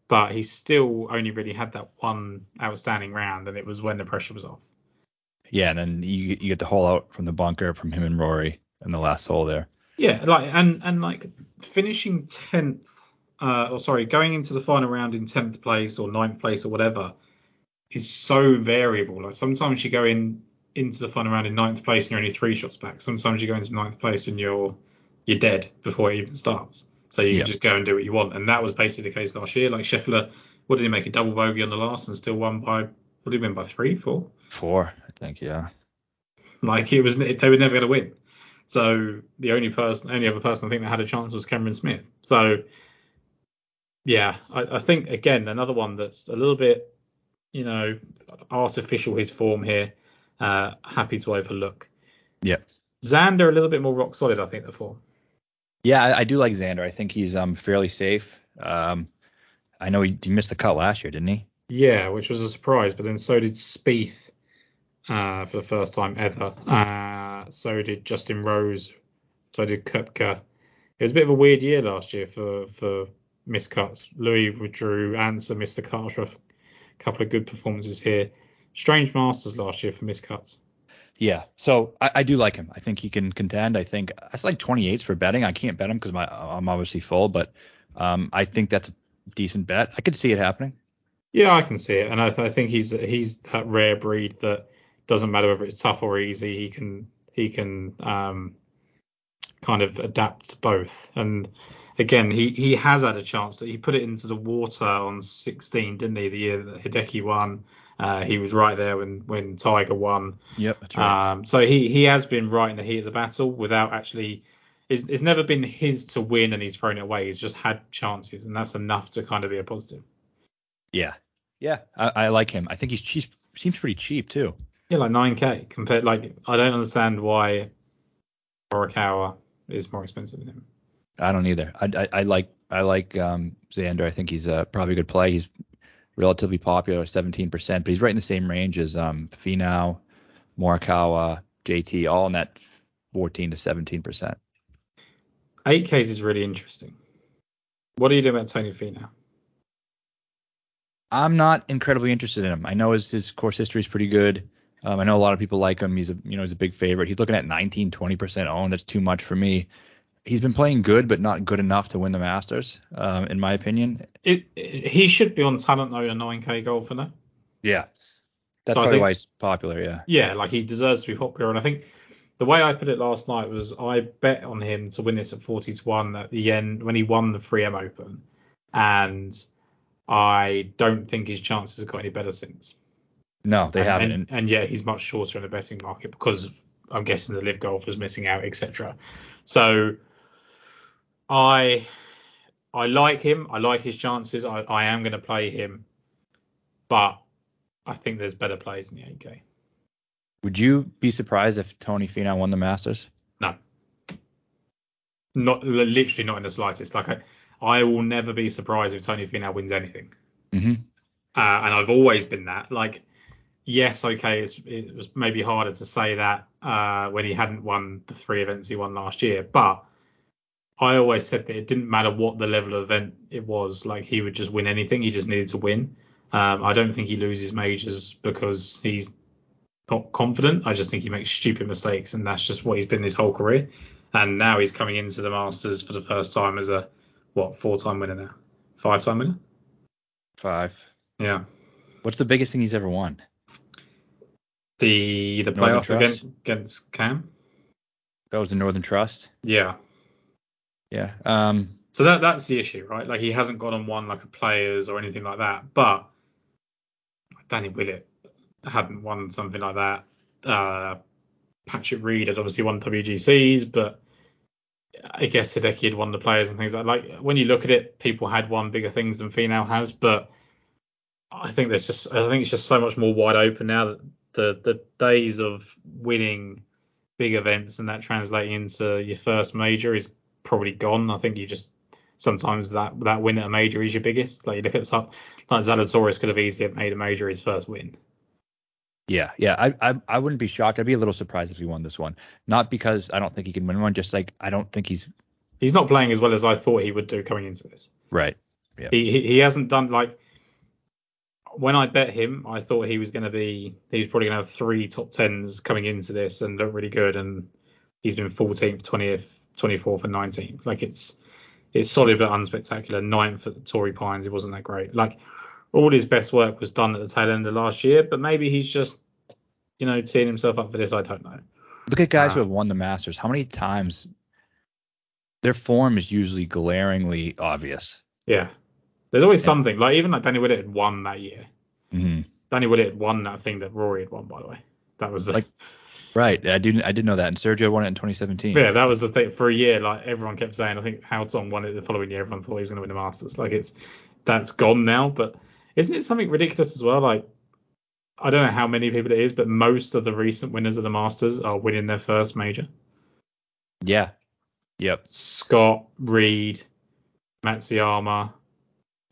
but he still only really had that one outstanding round, and it was when the pressure was off. Yeah, and then you you get the hole out from the bunker from him and Rory in the last hole there. Yeah, like and and like finishing tenth, uh, or sorry, going into the final round in tenth place or ninth place or whatever, is so variable. Like sometimes you go in into the final round in ninth place and you're only three shots back. Sometimes you go into ninth place and you're you're dead before it even starts. So you Yeah. can just go and do what you want. And that was basically the case last year. Like Scheffler, what did he make a double bogey on the last and still won by what did he win by three, four? Four, I think. Yeah. Like it was, they were never going to win. So the only person, only other person I think that had a chance was Cameron Smith. So yeah, I, I think again another one that's a little bit, you know, artificial his form here. Uh, happy to overlook. Yeah. Xander a little bit more rock solid, I think the form. Yeah, I, I do like Xander. I think he's um fairly safe. Um, I know he, he missed the cut last year, didn't he? Yeah, which was a surprise, but then so did Spieth uh, for the first time ever. Uh, so did Justin Rose. So did Koepka. It was a bit of a weird year last year for for miscuts. Louis withdrew. Answer missed the cut after a couple of good performances here. Strange Masters last year for miscuts. Yeah. So I, I do like him. I think he can contend. I think that's like 28s for betting. I can't bet him because my I'm obviously full, but um I think that's a decent bet. I could see it happening. Yeah, I can see it, and I, th- I think he's he's that rare breed that doesn't matter whether it's tough or easy. He can he can um, kind of adapt to both. And again, he he has had a chance that he put it into the water on 16, didn't he? The year that Hideki won, uh, he was right there when when Tiger won. Yep. That's Um, so he he has been right in the heat of the battle without actually. It's, it's never been his to win, and he's thrown it away. He's just had chances, and that's enough to kind of be a positive. yeah. Yeah. I, I like him. I think he's cheap. Seems pretty cheap too. Yeah, like 9k compared. Like I don't understand why Morikawa is more expensive than him. I don't either. I, I, I like I like um, Xander. I think he's uh, probably a good play. He's relatively popular, 17%, but he's right in the same range as um, Finau, Morikawa, JT, all in that 14 to 17%. 8Ks is really interesting. What do you do about Tony Finau? I'm not incredibly interested in him. I know his, his course history is pretty good. Um, I know a lot of people like him. He's a you know he's a big favorite. He's looking at 19, 20% owned. That's too much for me. He's been playing good, but not good enough to win the Masters, um, in my opinion. It, it- he should be on talent note a 9k golfer now. Yeah, that's So probably think- why he's popular. Yeah. Yeah, like he deserves to be popular. And I think the way I put it last night was I bet on him to win this at 40 to 1 at the end when he won the 3M Open. And I don't think his chances have got any better since. No, they and, haven't. And, and yet he's much shorter in the betting market because I'm guessing the LIV golfers missing out, etc. So I I like him. I like his chances. I, I am going to play him, but I think there's better plays in the 8K. Would you be surprised if Tony Finau won the Masters? No, not literally not in the slightest. Like I, I will never be surprised if Tony Finau wins anything. Mm-hmm. uh, and I've always been that. Like, yes, okay, it's, it was maybe harder to say that uh, when he hadn't won the three events he won last year, but I always said that it didn't matter what the level of event it was. Like, he would just win anything. He just needed to win. Um, I don't think he loses majors because he's not confident. I just think he makes stupid mistakes, and that's just what he's been his whole career. And now he's coming into the Masters for the first time as a what four-time winner now, five-time winner. Five. Yeah. What's the biggest thing he's ever won? The the Northern playoff Trust? against, against Cam. That was the Northern Trust. Yeah. Yeah. Um. So that that's the issue, right? Like he hasn't gone and won like a players or anything like that. But Danny Willett hadn't won something like that. Uh, Patrick Reed had obviously won WGCs, but I guess Hideki had won the players and things like like when you look at it, people had won bigger things than Finau has, but I think there's just I think it's just so much more wide open now that the the days of winning big events and that translating into your first major is probably gone. I think you just sometimes that that win at a major is your biggest. Like you look at some like Zalatoris could have easily made a major his first win. Yeah. Yeah. I, I. I wouldn't be shocked. I'd be a little surprised if he won this one. Not because I don't think he can win one. Just like I don't think he's He's not playing as well as I thought he would do coming into this. right. He he, he hasn't done like when I bet him, I thought he was going to be he was probably going to have three top tens coming into this and look really good, and he's been 14th, 20th, 24th, and 19th. Like it's it's solid but unspectacular. Ninth at the Torrey Pines, it wasn't that great. Like all his best work was done at the tail end of last year, but maybe he's just you know teeing himself up for this. I don't know. Look at guys who have won the Masters. How many times their form is usually glaringly obvious. Yeah, there's always Yeah. something. Like even like Danny Willett had won that year. hmm Danny Willett had won that thing that Rory had won, by the way. That was the, Like- Right. I didn't. I did know that. And Sergio won it in 2017. Yeah, that was the thing for a year. Like everyone kept saying, I think Haotong won it the following year. Everyone thought he was going to win the Masters. Like it's that's gone now. But isn't it something ridiculous as well? Like I don't know how many people it is, but most of the recent winners of the Masters are winning their first major. Yeah. Yep. Scott, Reed, Matsuyama,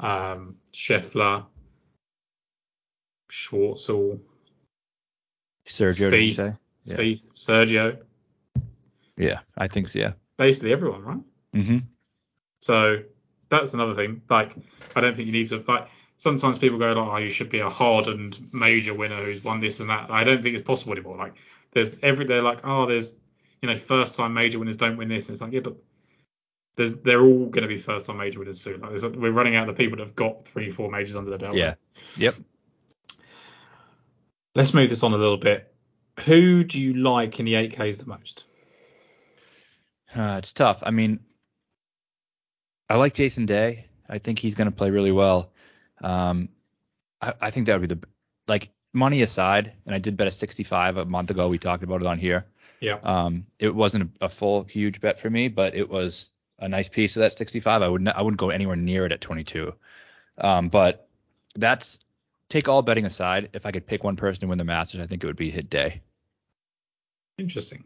um, Scheffler, Schwartzel, Sergio, Spieth, say? Yeah. Spieth, Sergio, Yeah. I think so. Yeah. basically everyone, right? Mm-hmm. So that's another thing. Like, I don't think you need to like. Sometimes people go like, "Oh, you should be a hardened major winner who's won this and that." I don't think it's possible anymore. Like, there's every they're like, "Oh, there's you know first time major winners don't win this." And it's like, yeah, but there's they're all going to be first time major winners soon. Like, we're running out of the people that have got three, four majors under their belt. Yeah. Yep. Let's move this on a little bit. Who do you like in the 8Ks the most? Uh, it's tough. I mean, I like Jason Day. I think he's going to play really well. Um, I, I think that would be the like money aside, and I did bet a 65 a month ago. We talked about it on here. Yeah. Um, it wasn't a, a full huge bet for me, but it was a nice piece of that 65. I wouldn't I wouldn't go anywhere near it at 22. Um, but that's take all betting aside. If I could pick one person to win the Masters, I think it would be Hit Day. Interesting.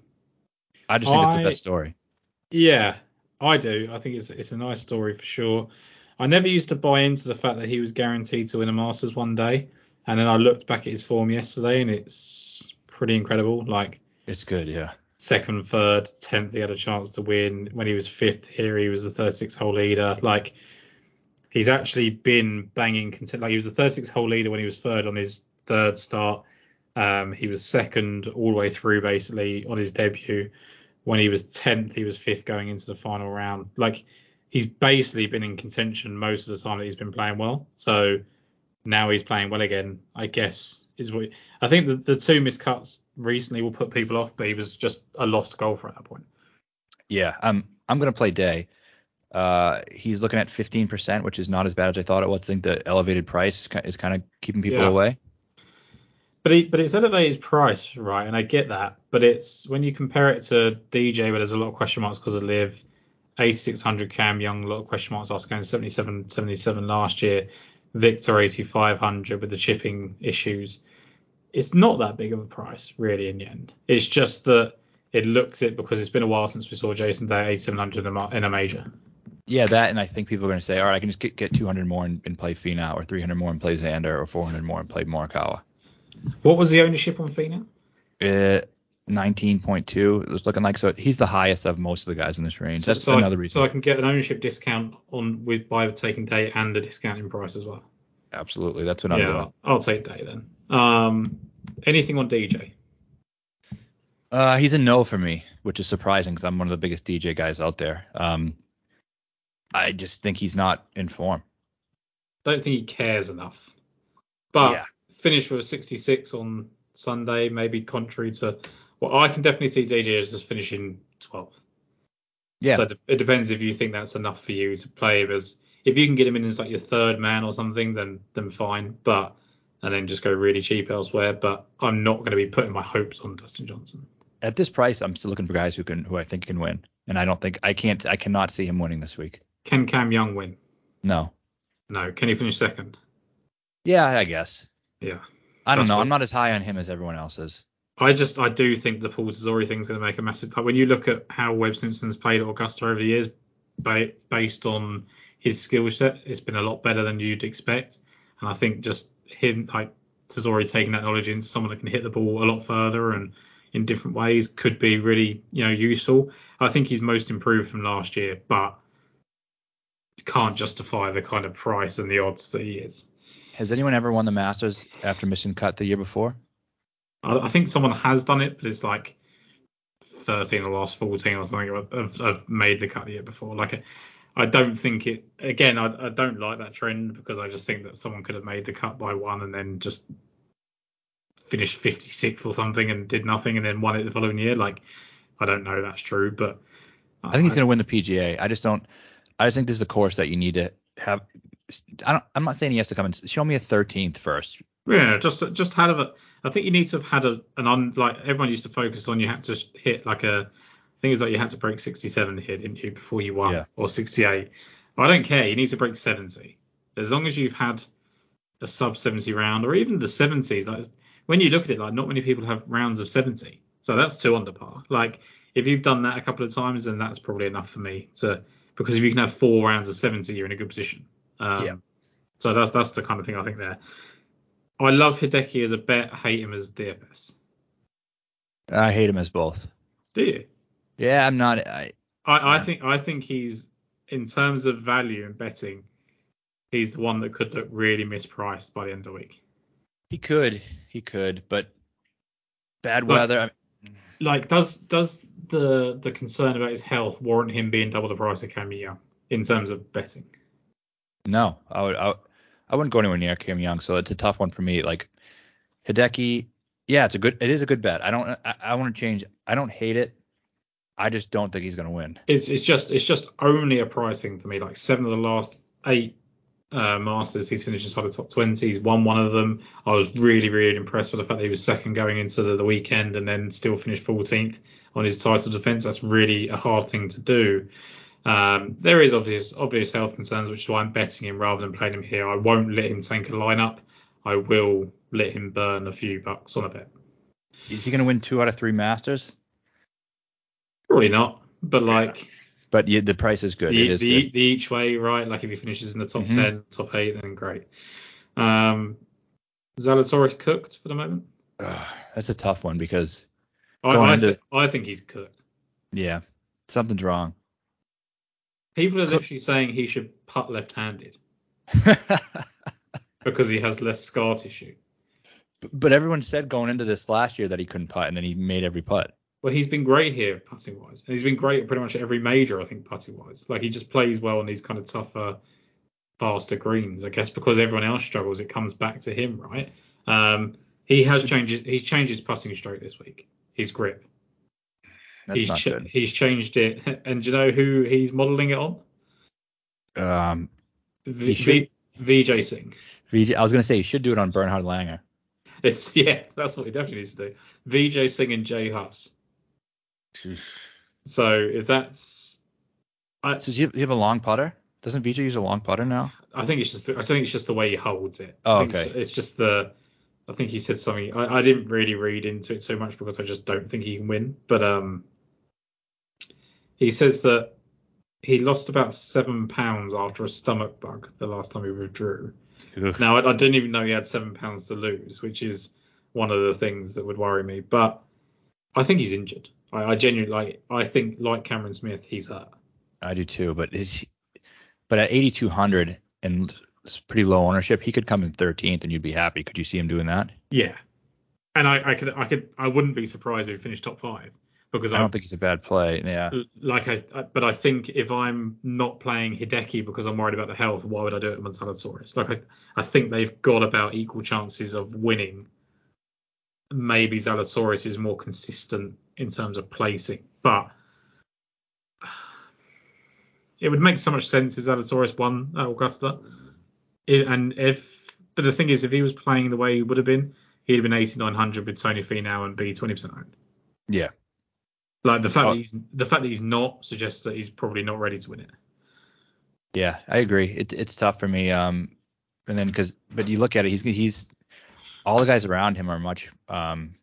I just think it's I- the best story. Yeah, I do. I think it's it's a nice story for sure. I never used to buy into the fact that he was guaranteed to win a Masters one day, and then I looked back at his form yesterday, and it's pretty incredible. Like It's good, yeah. Second, third, tenth, he had a chance to win. When he was fifth here, he was the 36 hole leader. Like he's actually been banging content. Like he was the 36 hole leader when he was third on his third start. Um, he was second all the way through basically on his debut. When he was 10th, he was fifth going into the final round. Like he's basically been in contention most of the time that he's been playing well. So now he's playing well again. I guess is what I think the, the two miscuts recently will put people off, but he was just a lost golfer at that point. Yeah, I'm I'm gonna play Day. Uh, he's looking at 15%, which is not as bad as I thought it was. I think the elevated price is kind of keeping people Yeah. away. But he, but it's elevated price, right? And I get that. But it's when you compare it to DJ, where there's a lot of question marks because of LIV, 8600 Cam Young, a lot of question marks also going 77, 77 last year, Viktor 8500 with the chipping issues. It's not that big of a price, really, in the end. It's just that it looks it because it's been a while since we saw Jason Day 8700 in a, in a major. Yeah, that, and I think people are gonna say, all right, I can just get, get 200 more and, and play Finau, or 300 more and play Xander, or 400 more and play Morikawa. What was the ownership on Finau? Uh, 19.2. It was looking like so. He's the highest of most of the guys in this range. That's so another I, reason. So I can get an ownership discount on with by taking day and a discount in price as well. Absolutely, that's what I'm yeah, doing. I'll, take day then. Um, anything on DJ? Uh, he's a no for me, which is surprising because I'm one of the biggest DJ guys out there. Um, I just think he's not in form. Don't think he cares enough. But Yeah. finish with 66 on Sunday, maybe contrary to well, I can definitely see DJ as just finishing 12th. Yeah, So it- it depends if you think that's enough for you to play him as if you can get him in as like your third man or something, then then fine. But and then just go really cheap elsewhere. But I'm not going to be putting my hopes on Dustin Johnson. at this price, I'm still looking for guys who can, who I think can win, and I don't think I can't, I cannot see him winning this week. Can Cam Young win? No. No. Can he finish second? Yeah, I guess. Yeah. I don't know. what- I'm not as high on him as everyone else is. I just I do think the Paul Tesori thing's going to make a massive. Like when you look at how Webb Simpson's played at Augusta over the years, ba- based on his skill set, it's been a lot better than you'd expect. And I think just him like Tesori taking that knowledge into someone that can hit the ball a lot further and in different ways could be really you know useful. I think he's most improved from last year, but can't justify the kind of price and the odds that he is. Has anyone ever won the Masters after missing cut the year before? I, I think someone has done it, but it's like 13 or last 14 or something have, have made the cut the year before. Like, I don't think it. Again, I, I don't like that trend because I just think that someone could have made the cut by one and then just finished 56th or something and did nothing and then won it the following year. Like, I don't know that's true, but I think he's going to win the PGA. I just don't. I just think this is a course that you need to have. I don't, I'm not saying he has to come and show me a 13th first. Yeah, just just had a. I think you need to have had a an un like everyone used to focus on. You had to hit like a. I think it's like you had to break 67 here, didn't you, before you won, Yeah. or 68. I don't care. You need to break 70. As long as you've had a sub 70 round, or even the 70s. Like when you look at it, like not many people have rounds of 70, so that's two under par. Like if you've done that a couple of times, then that's probably enough for me to because if you can have four rounds of 70, you're in a good position. Um, Yeah. So that's that's the kind of thing I think there. I love Hideki as a bet. I hate him as DFS. I hate him as both. Do you? Yeah, I'm not. I I, I think I think he's in terms of value and betting, he's the one that could look really mispriced by the end of the week. he could, he could, but bad But- weather. I mm. Like, does does the the concern about his health warrant him being double the price of Cam Young in terms of betting? No, I would. I, I wouldn't go anywhere near Cam Young, so it's a tough one for me. Like Hideki, yeah, it's a good. It is a good bet. I don't. I, I want to change. I don't hate it. I just don't think he's gonna win. It's it's just it's just only a pricing for me. Like seven of the last eight uh, Masters, he's finished inside the top 20. He's won one of them. I was really really impressed with the fact that he was second going into the, the weekend and then still finished 14th on his title defense. That's really a hard thing to do. Um, there is obvious obvious health concerns, which is why I'm betting him rather than playing him here. I won't let him tank a lineup. I will let him burn a few bucks on a bet. Is he gonna win two out of three Masters? Probably not, but like. But yeah, the price is good. the, it is the, good. the each way, right? Like if he finishes in the top Mhm. 10, top 8, then great. Um, Zalatoris cooked for the moment. Ugh, that's a tough one because I, I, into- thi- I think he's cooked. yeah, something's wrong. People are literally saying he should putt left-handed (laughs) because he has less scar tissue. but everyone said going into this last year that he couldn't putt, and then he made every putt. Well, he's been great here putting wise, and he's been great at pretty much every major, I think, putting wise. Like he just plays well on these kind of tougher, faster greens. I guess because everyone else struggles, it comes back to him, right? Um, he has changed. He's changed his putting stroke this week. His grip. That's he's not ch- good. he's changed it, (laughs) and do you know who he's modelling it on? Um, V- should- v- Vijay Singh. Vijay, I was gonna say he should do it on Bernhard Langer. (laughs) It's yeah, that's what he definitely needs to do. Vijay Singh and Jay Haas. So if that's, I, So does he have, a long putter? Doesn't Vijay use a long putter now? I think it's just I think it's just the way he holds it. Oh, I think okay. It's, it's just the I think he said something. I, I didn't really read into it so much because I just don't think he can win. But um, he says that he lost about seven pounds after a stomach bug the last time he withdrew. Ugh. Now I, I didn't even know he had seven pounds to lose, which is one of the things that would worry me. But I think he's injured. I, I genuinely like. I think like Cameron Smith, he's hurt. I do too, but is but at 8200 and pretty low ownership, he could come in 13th and you'd be happy. Could you see him doing that? Yeah, And I, I could I could I wouldn't be surprised if he finished top five because I don't think he's a bad play. Yeah. like I, I but I think if I'm not playing Hideki because I'm worried about the health, why would I do it with Zalatoris? Like I, I think they've got about equal chances of winning. Maybe Zalatoris is more consistent in terms of placing, but it would make so much sense if Zalatoris won at Augusta. It, and if, but the thing is, if he was playing the way he would have been, he'd have been 8900 with Tony Finau and be 20% owned. Yeah. Like the fact Oh. that he's the fact that he's not suggests that he's probably not ready to win it. Yeah, I agree. It, it's tough for me. Um, and then because, but you look at it, he's he's all the guys around him are much, um,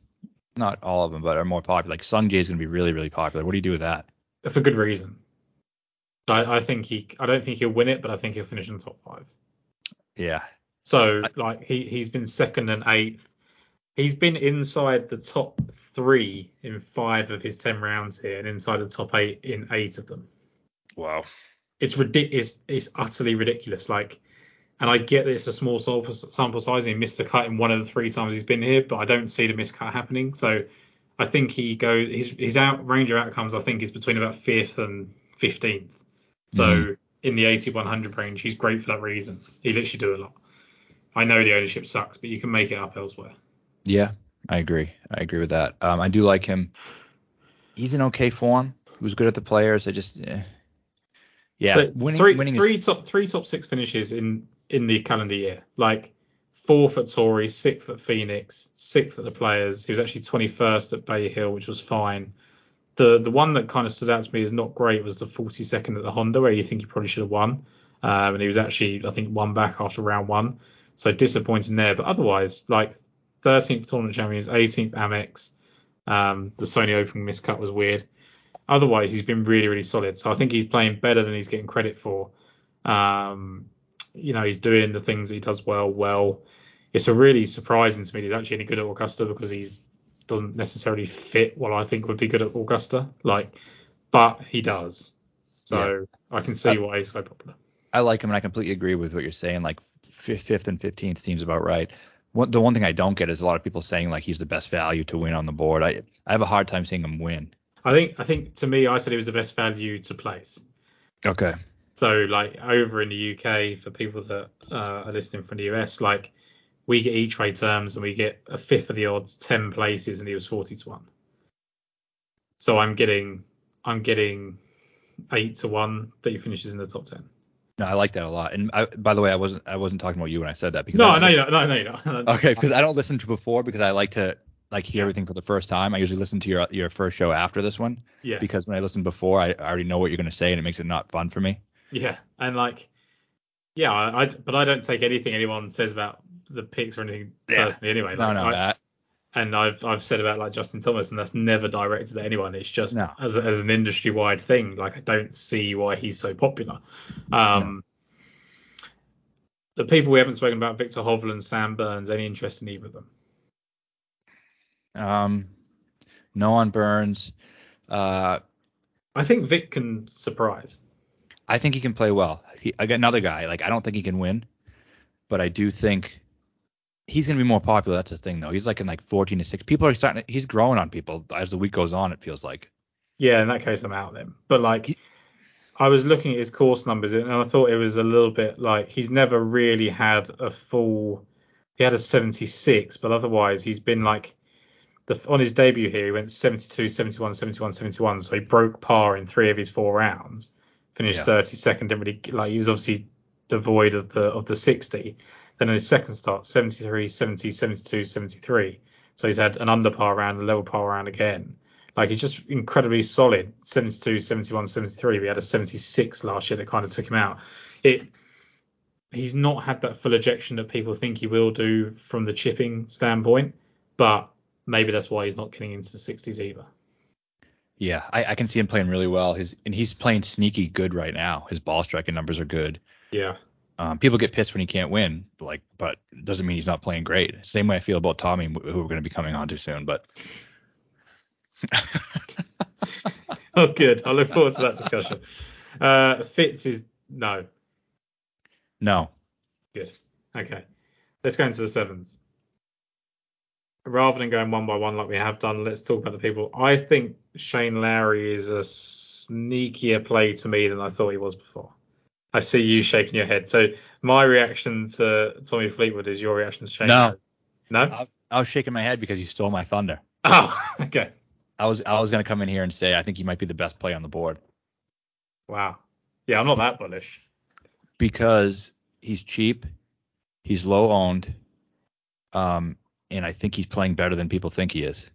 not all of them, but are more popular. Like Sung Jae is going to be really, really popular. What do you do with that? for good reason. I, I think he I don't think he'll win it, but I think he'll finish in the top five. Yeah, So like he he's been second and eighth. He's been inside the top three in five of his ten rounds here, and inside the top eight in eight of them. wow. It's ridiculous. It's, it's utterly ridiculous. Like, and I get that it's a small sample, size. And he missed the cut in one of the three times he's been here, but I don't see the miscut happening. So I think he go his his out range of outcomes. I think is between about fifth and fifteenth. So Mhm. in the 80-100 range, he's great for that reason. He literally do a lot. I know the ownership sucks, but you can make it up elsewhere. Yeah, I agree. I agree with that. Um, I do like him. He's in okay form. He was good at the players. I just, eh. yeah, But winning, three, winning three is top three top six finishes in in the calendar year. Like fourth at Torrey, sixth at Phoenix, sixth at the Players. He was actually 21st at Bay Hill, which was fine. The the one that kind of stood out to me as not great was the 42nd at the Honda, where you think he probably should have won. Um, and he was actually I think one back after round one, so disappointing there. But otherwise, like 13th tournament champions, 18th Amex. Um, the Sony Open miscut was weird. Otherwise, he's been really, really solid. So I think he's playing better than he's getting credit for. Um, you know, he's doing the things he does well. Well, it's a really surprising to me he's actually any good at Augusta because he's doesn't necessarily fit what I think would be good at Augusta. Like, but he does. So I can see why he's so popular. I like him, and I completely agree with what you're saying. Like fifth, fifth and fifteenth seems about right. One, the one thing I don't get is a lot of people saying like he's the best value to win on the board. I I have a hard time seeing him win. I think I think to me, I said he was the best value to place. Okay. So like over in the UK for people that uh, are listening from the US, like we get each way terms and we get a fifth of the odds, ten places, and he was forty to one. So I'm getting I'm getting eight to one that he finishes in the top ten. No, I like that a lot. And I, by the way, I wasn't I wasn't talking about you when I said that because No, I I don't know listen- you're not. No, no, you're not. (laughs) Okay, because I don't listen to before because I like to like hear everything for the first time. I usually listen to your your first show after this one Yeah, because when I listen before, I, I already know what you're going to say and it makes it not fun for me. Yeah, and like, yeah, I, I but I don't take anything anyone says about the picks or anything Yeah. personally anyway. No, Like, no, I- that. and I've I've said about like Justin Thomas, and that's never directed at anyone. It's just No. as as an industry wide thing. Like I don't see why he's so popular. Um, The people we haven't spoken about, Viktor Hovland, Sam Burns, any interest in either of them? Um, no on Burns. Uh, I think Vic can surprise. I think he can play well. He, I got another guy. Like I don't think he can win, but I do think he's going to be more popular. That's the thing, though. He's like in like 14 to 6. People are starting. To, He's growing on people as the week goes on. It feels like. Yeah, in that case, I'm out then. But like, I was looking at his course numbers, and I thought it was a little bit like he's never really had a full. He had a 76, but otherwise he's been like the on his debut here he went 72, 71, 71, 71. So he broke par in three of his four rounds. Finished Yeah. 32nd. Didn't really like he was obviously devoid of the of the 60. Then in his second start 73, 70, 72, 73. So he's had an under par round, a level par round again. Like he's just incredibly solid. 72, 71, 73. We had a 76 last year that kind of took him out. It he's not had that full ejection that people think he will do from the chipping standpoint, but maybe that's why he's not getting into the 60s either. Yeah, I, I can see him playing really well. His and he's playing sneaky good right now. His ball striking numbers are good. Yeah. Um, people get pissed when he can't win, like, but it doesn't mean he's not playing great. Same way I feel about Tommy, who we're going to be coming on to soon. But (laughs) Oh, good. I look forward to that discussion. Uh, Fitz is no. no, Good. Okay. Let's go into the sevens. Rather than going one by one like we have done, let's talk about the people. I think Shane Lowry is a sneakier play to me than I thought he was before. I see you shaking your head. So my reaction to Tommy Fleetwood is your reaction to Shane. No. No. I was, I was shaking my head because you stole my thunder. Oh, (laughs) okay. I was I was gonna come in here and say I think he might be the best play on the board Wow. Yeah, I'm not that bullish. because he's cheap, he's low owned, um, and I think he's playing better than people think he is.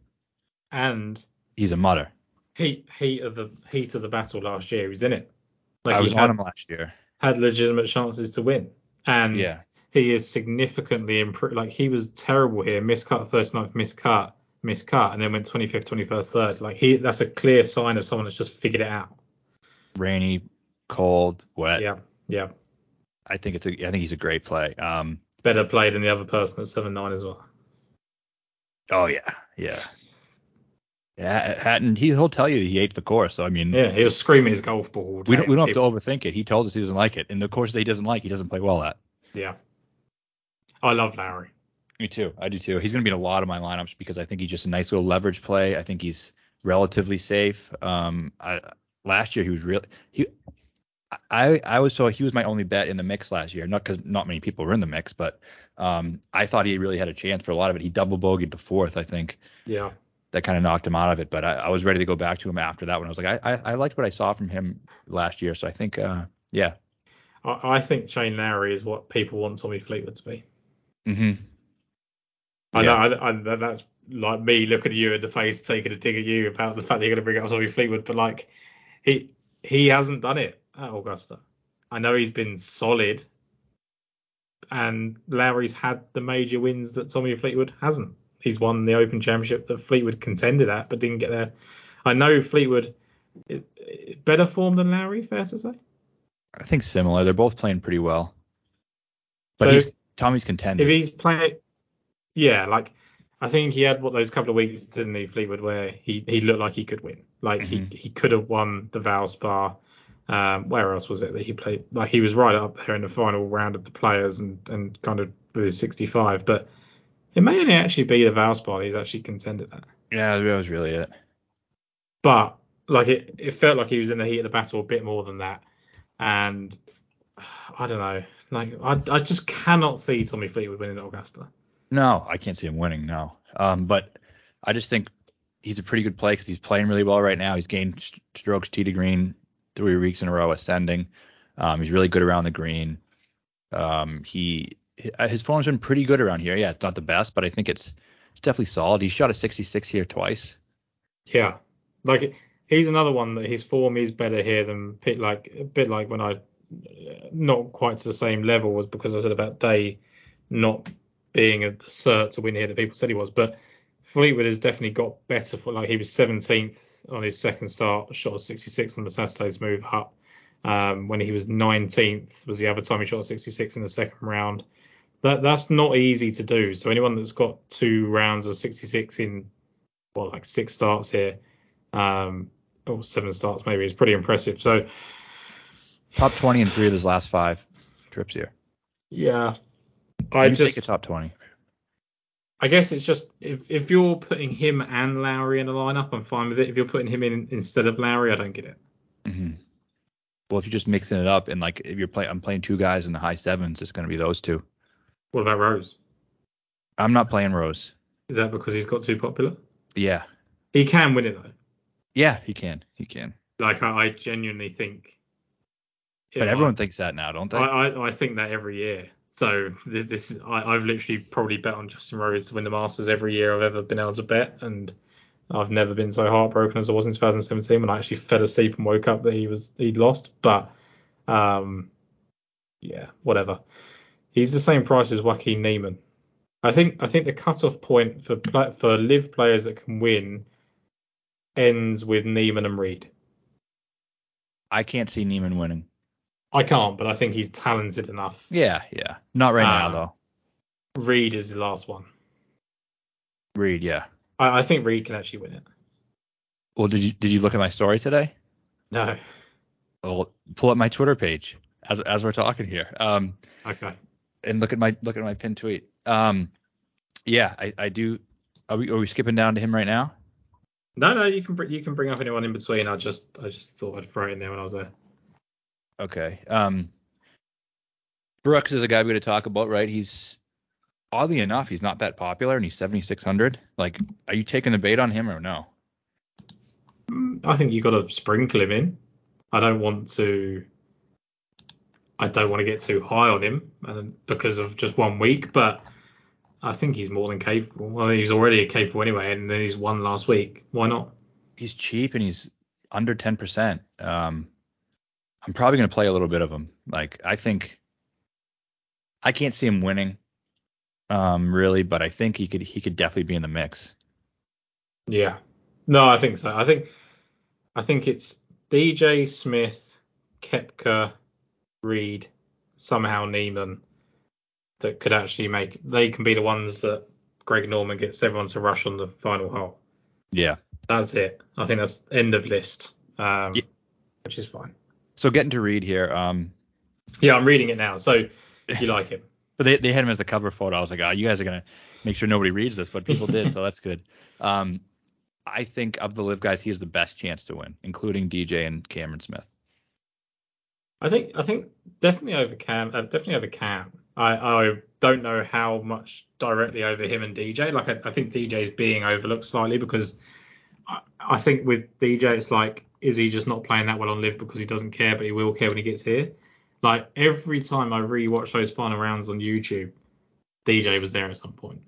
And He's a mutter. heat heat of the heat of the battle last year, He's in it. Like I was he on had, him last year. had legitimate chances to win. And Yeah. he is significantly improved. Like he was terrible here, miscut 39th, miscut, miscut, and then went 25th, 21st, third. Like he, that's a clear sign of someone that's just figured it out. Rainy, cold, wet. Yeah, yeah. I think it's a I think he's a great play. Um. Better play than the other person at seven nine as well. Oh yeah. Yeah. Yeah. Hatton. He, he'll tell you he ate the course. So I mean. Yeah, he was screaming his golf ball. all We don't, we don't have to overthink it. He told us he doesn't like it. And the course that he doesn't like, he doesn't play well at. Yeah. I love Lowry. Me too. I do too. He's going to be in a lot of my lineups because I think he's just a nice little leverage play. I think he's relatively safe. Um, I, last year he was really he. I I was so he was my only bet in the mix last year. Not because not many people were in the mix, but um, I thought he really had a chance for a lot of it. He double bogeyed the fourth, I think. Yeah. That kind of knocked him out of it. But I, I was ready to go back to him after that one. I was like, I, I I liked what I saw from him last year. So I think, uh, yeah. I, I think Shane Lowry is what people want Tommy Fleetwood to be. hmm I Yeah. know I, I, that's like me looking at you in the face, taking a dig at you about the fact that you're going to bring up Tommy Fleetwood, but like he he hasn't done it at Augusta. I know he's been solid, and Lowry's had the major wins that Tommy Fleetwood hasn't. He's won the Open Championship that Fleetwood contended at, but didn't get there. I know Fleetwood it, it- better form than Lowry, fair to say. I think similar. They're both playing pretty well. But So- he's Tommy's contending. if he's playing, yeah, like I think he had what those couple of weeks didn't he Fleetwood where he he looked like he could win, like Mhm. he he could have won the Valspar. Um, where else was it that he played? Like he was right up there in the final round of the players and and kind of with his 65, but it may only actually be the Valspar he's actually contended at. Yeah, that was really it. But like it, it felt like he was in the heat of the battle a bit more than that, and (sighs) I don't know, like I I just cannot see Tommy Fleetwood winning at Augusta. No, I can't see him winning. No. Um, but I just think he's a pretty good play because he's playing really well right now. He's gained strokes tee to green three weeks in a row, ascending. Um, he's really good around the green. Um, he his form's been pretty good around here. Yeah, it's not the best, but I think it's it's definitely solid. He shot a 66 here twice. Yeah, like he's another one that his form is better here than Like a bit like when I not quite to the same level was because I said about Day not being a cert to win here that people said he was, but Fleetwood has definitely got better for like he was 17th on his second start, shot a 66 on the Saturday's move up. Um, when he was 19th was the other time he shot a 66 in the second round. That that's not easy to do. So anyone that's got two rounds of 66 in what like six starts here, um, or seven starts maybe is pretty impressive. So Top 20 in three of his last five trips here. yeah, I just take a top 20. I guess it's just if if you're putting him and Lowry in a lineup, I'm fine with it. If you're putting him in instead of Lowry, I don't get it. hmm Well, if you're just mixing it up and like if you're playing, I'm playing two guys in the high sevens, it's going to be those two. What about Rose? I'm not playing Rose. Is that because he's got too popular? Yeah, He can win it though. yeah, he can, he can. Like I, I genuinely think. But everyone thinks that now, don't they? I, I, I think that every year. So this is I, I've literally probably bet on Justin Rose to win the Masters every year I've ever been able to bet, and I've never been so heartbroken as I was in 2017 when I actually fell asleep and woke up that he was he'd lost. But um, yeah, whatever. He's the same price as Joaquin Niemann. I think I think the cutoff point for for LIV players that can win ends with Niemann and Reed. I can't see Niemann winning. I can't, but I think he's talented enough. Yeah, yeah. Not right now Ah. though. Reed is the last one. Reed, yeah. I, I think Reed can actually win it. Well, did you did you look at my story today? No. Well, pull up my Twitter page as as we're talking here. Um, Okay. and look at my look at my pinned tweet. Um, yeah, I, I do are we are we skipping down to him right now? No, no, you can you can bring up anyone in between. I just I just thought I'd throw it in there when I was there. Okay. Um, Brooks is a guy we're going to talk about, right? He's oddly enough, he's not that popular, and he's 7600. Like, are you taking the bait on him or no? I think you got to sprinkle him in. I don't want to. I don't want to get too high on him, and because of just one week, but I think he's more than capable. Well, he's already capable anyway, and then he's won last week. Why not? He's cheap and he's under 10%. Um, I'm probably going to play a little bit of him. Like, I think I can't see him winning, um, really, but I think he could he could definitely be in the mix. Yeah. No, I think so. I think I think it's DJ Smith, Koepka, Reed, somehow Niemann that could actually make they can be the ones that Greg Norman gets everyone to rush on the final hole. Yeah. That's it. I think that's end of list. Um, Yeah. which is fine. So getting to read here. Um, Yeah, I'm reading it now. So if you like it. (laughs) But they, they had him as the cover photo. I was like, oh, you guys are gonna make sure nobody reads this, but people did, so that's good. (laughs) Um, I think of the LIV guys, he has the best chance to win, including DJ and Cameron Smith. I think I think definitely over Cam, uh, definitely over Cam. I I don't know how much directly over him and DJ. Like I, I think DJ is being overlooked slightly because I, I think with DJ it's like is he just not playing that well on LIV because he doesn't care, but he will care when he gets here. Like every time I rewatch those final rounds on YouTube, DJ was there at some point.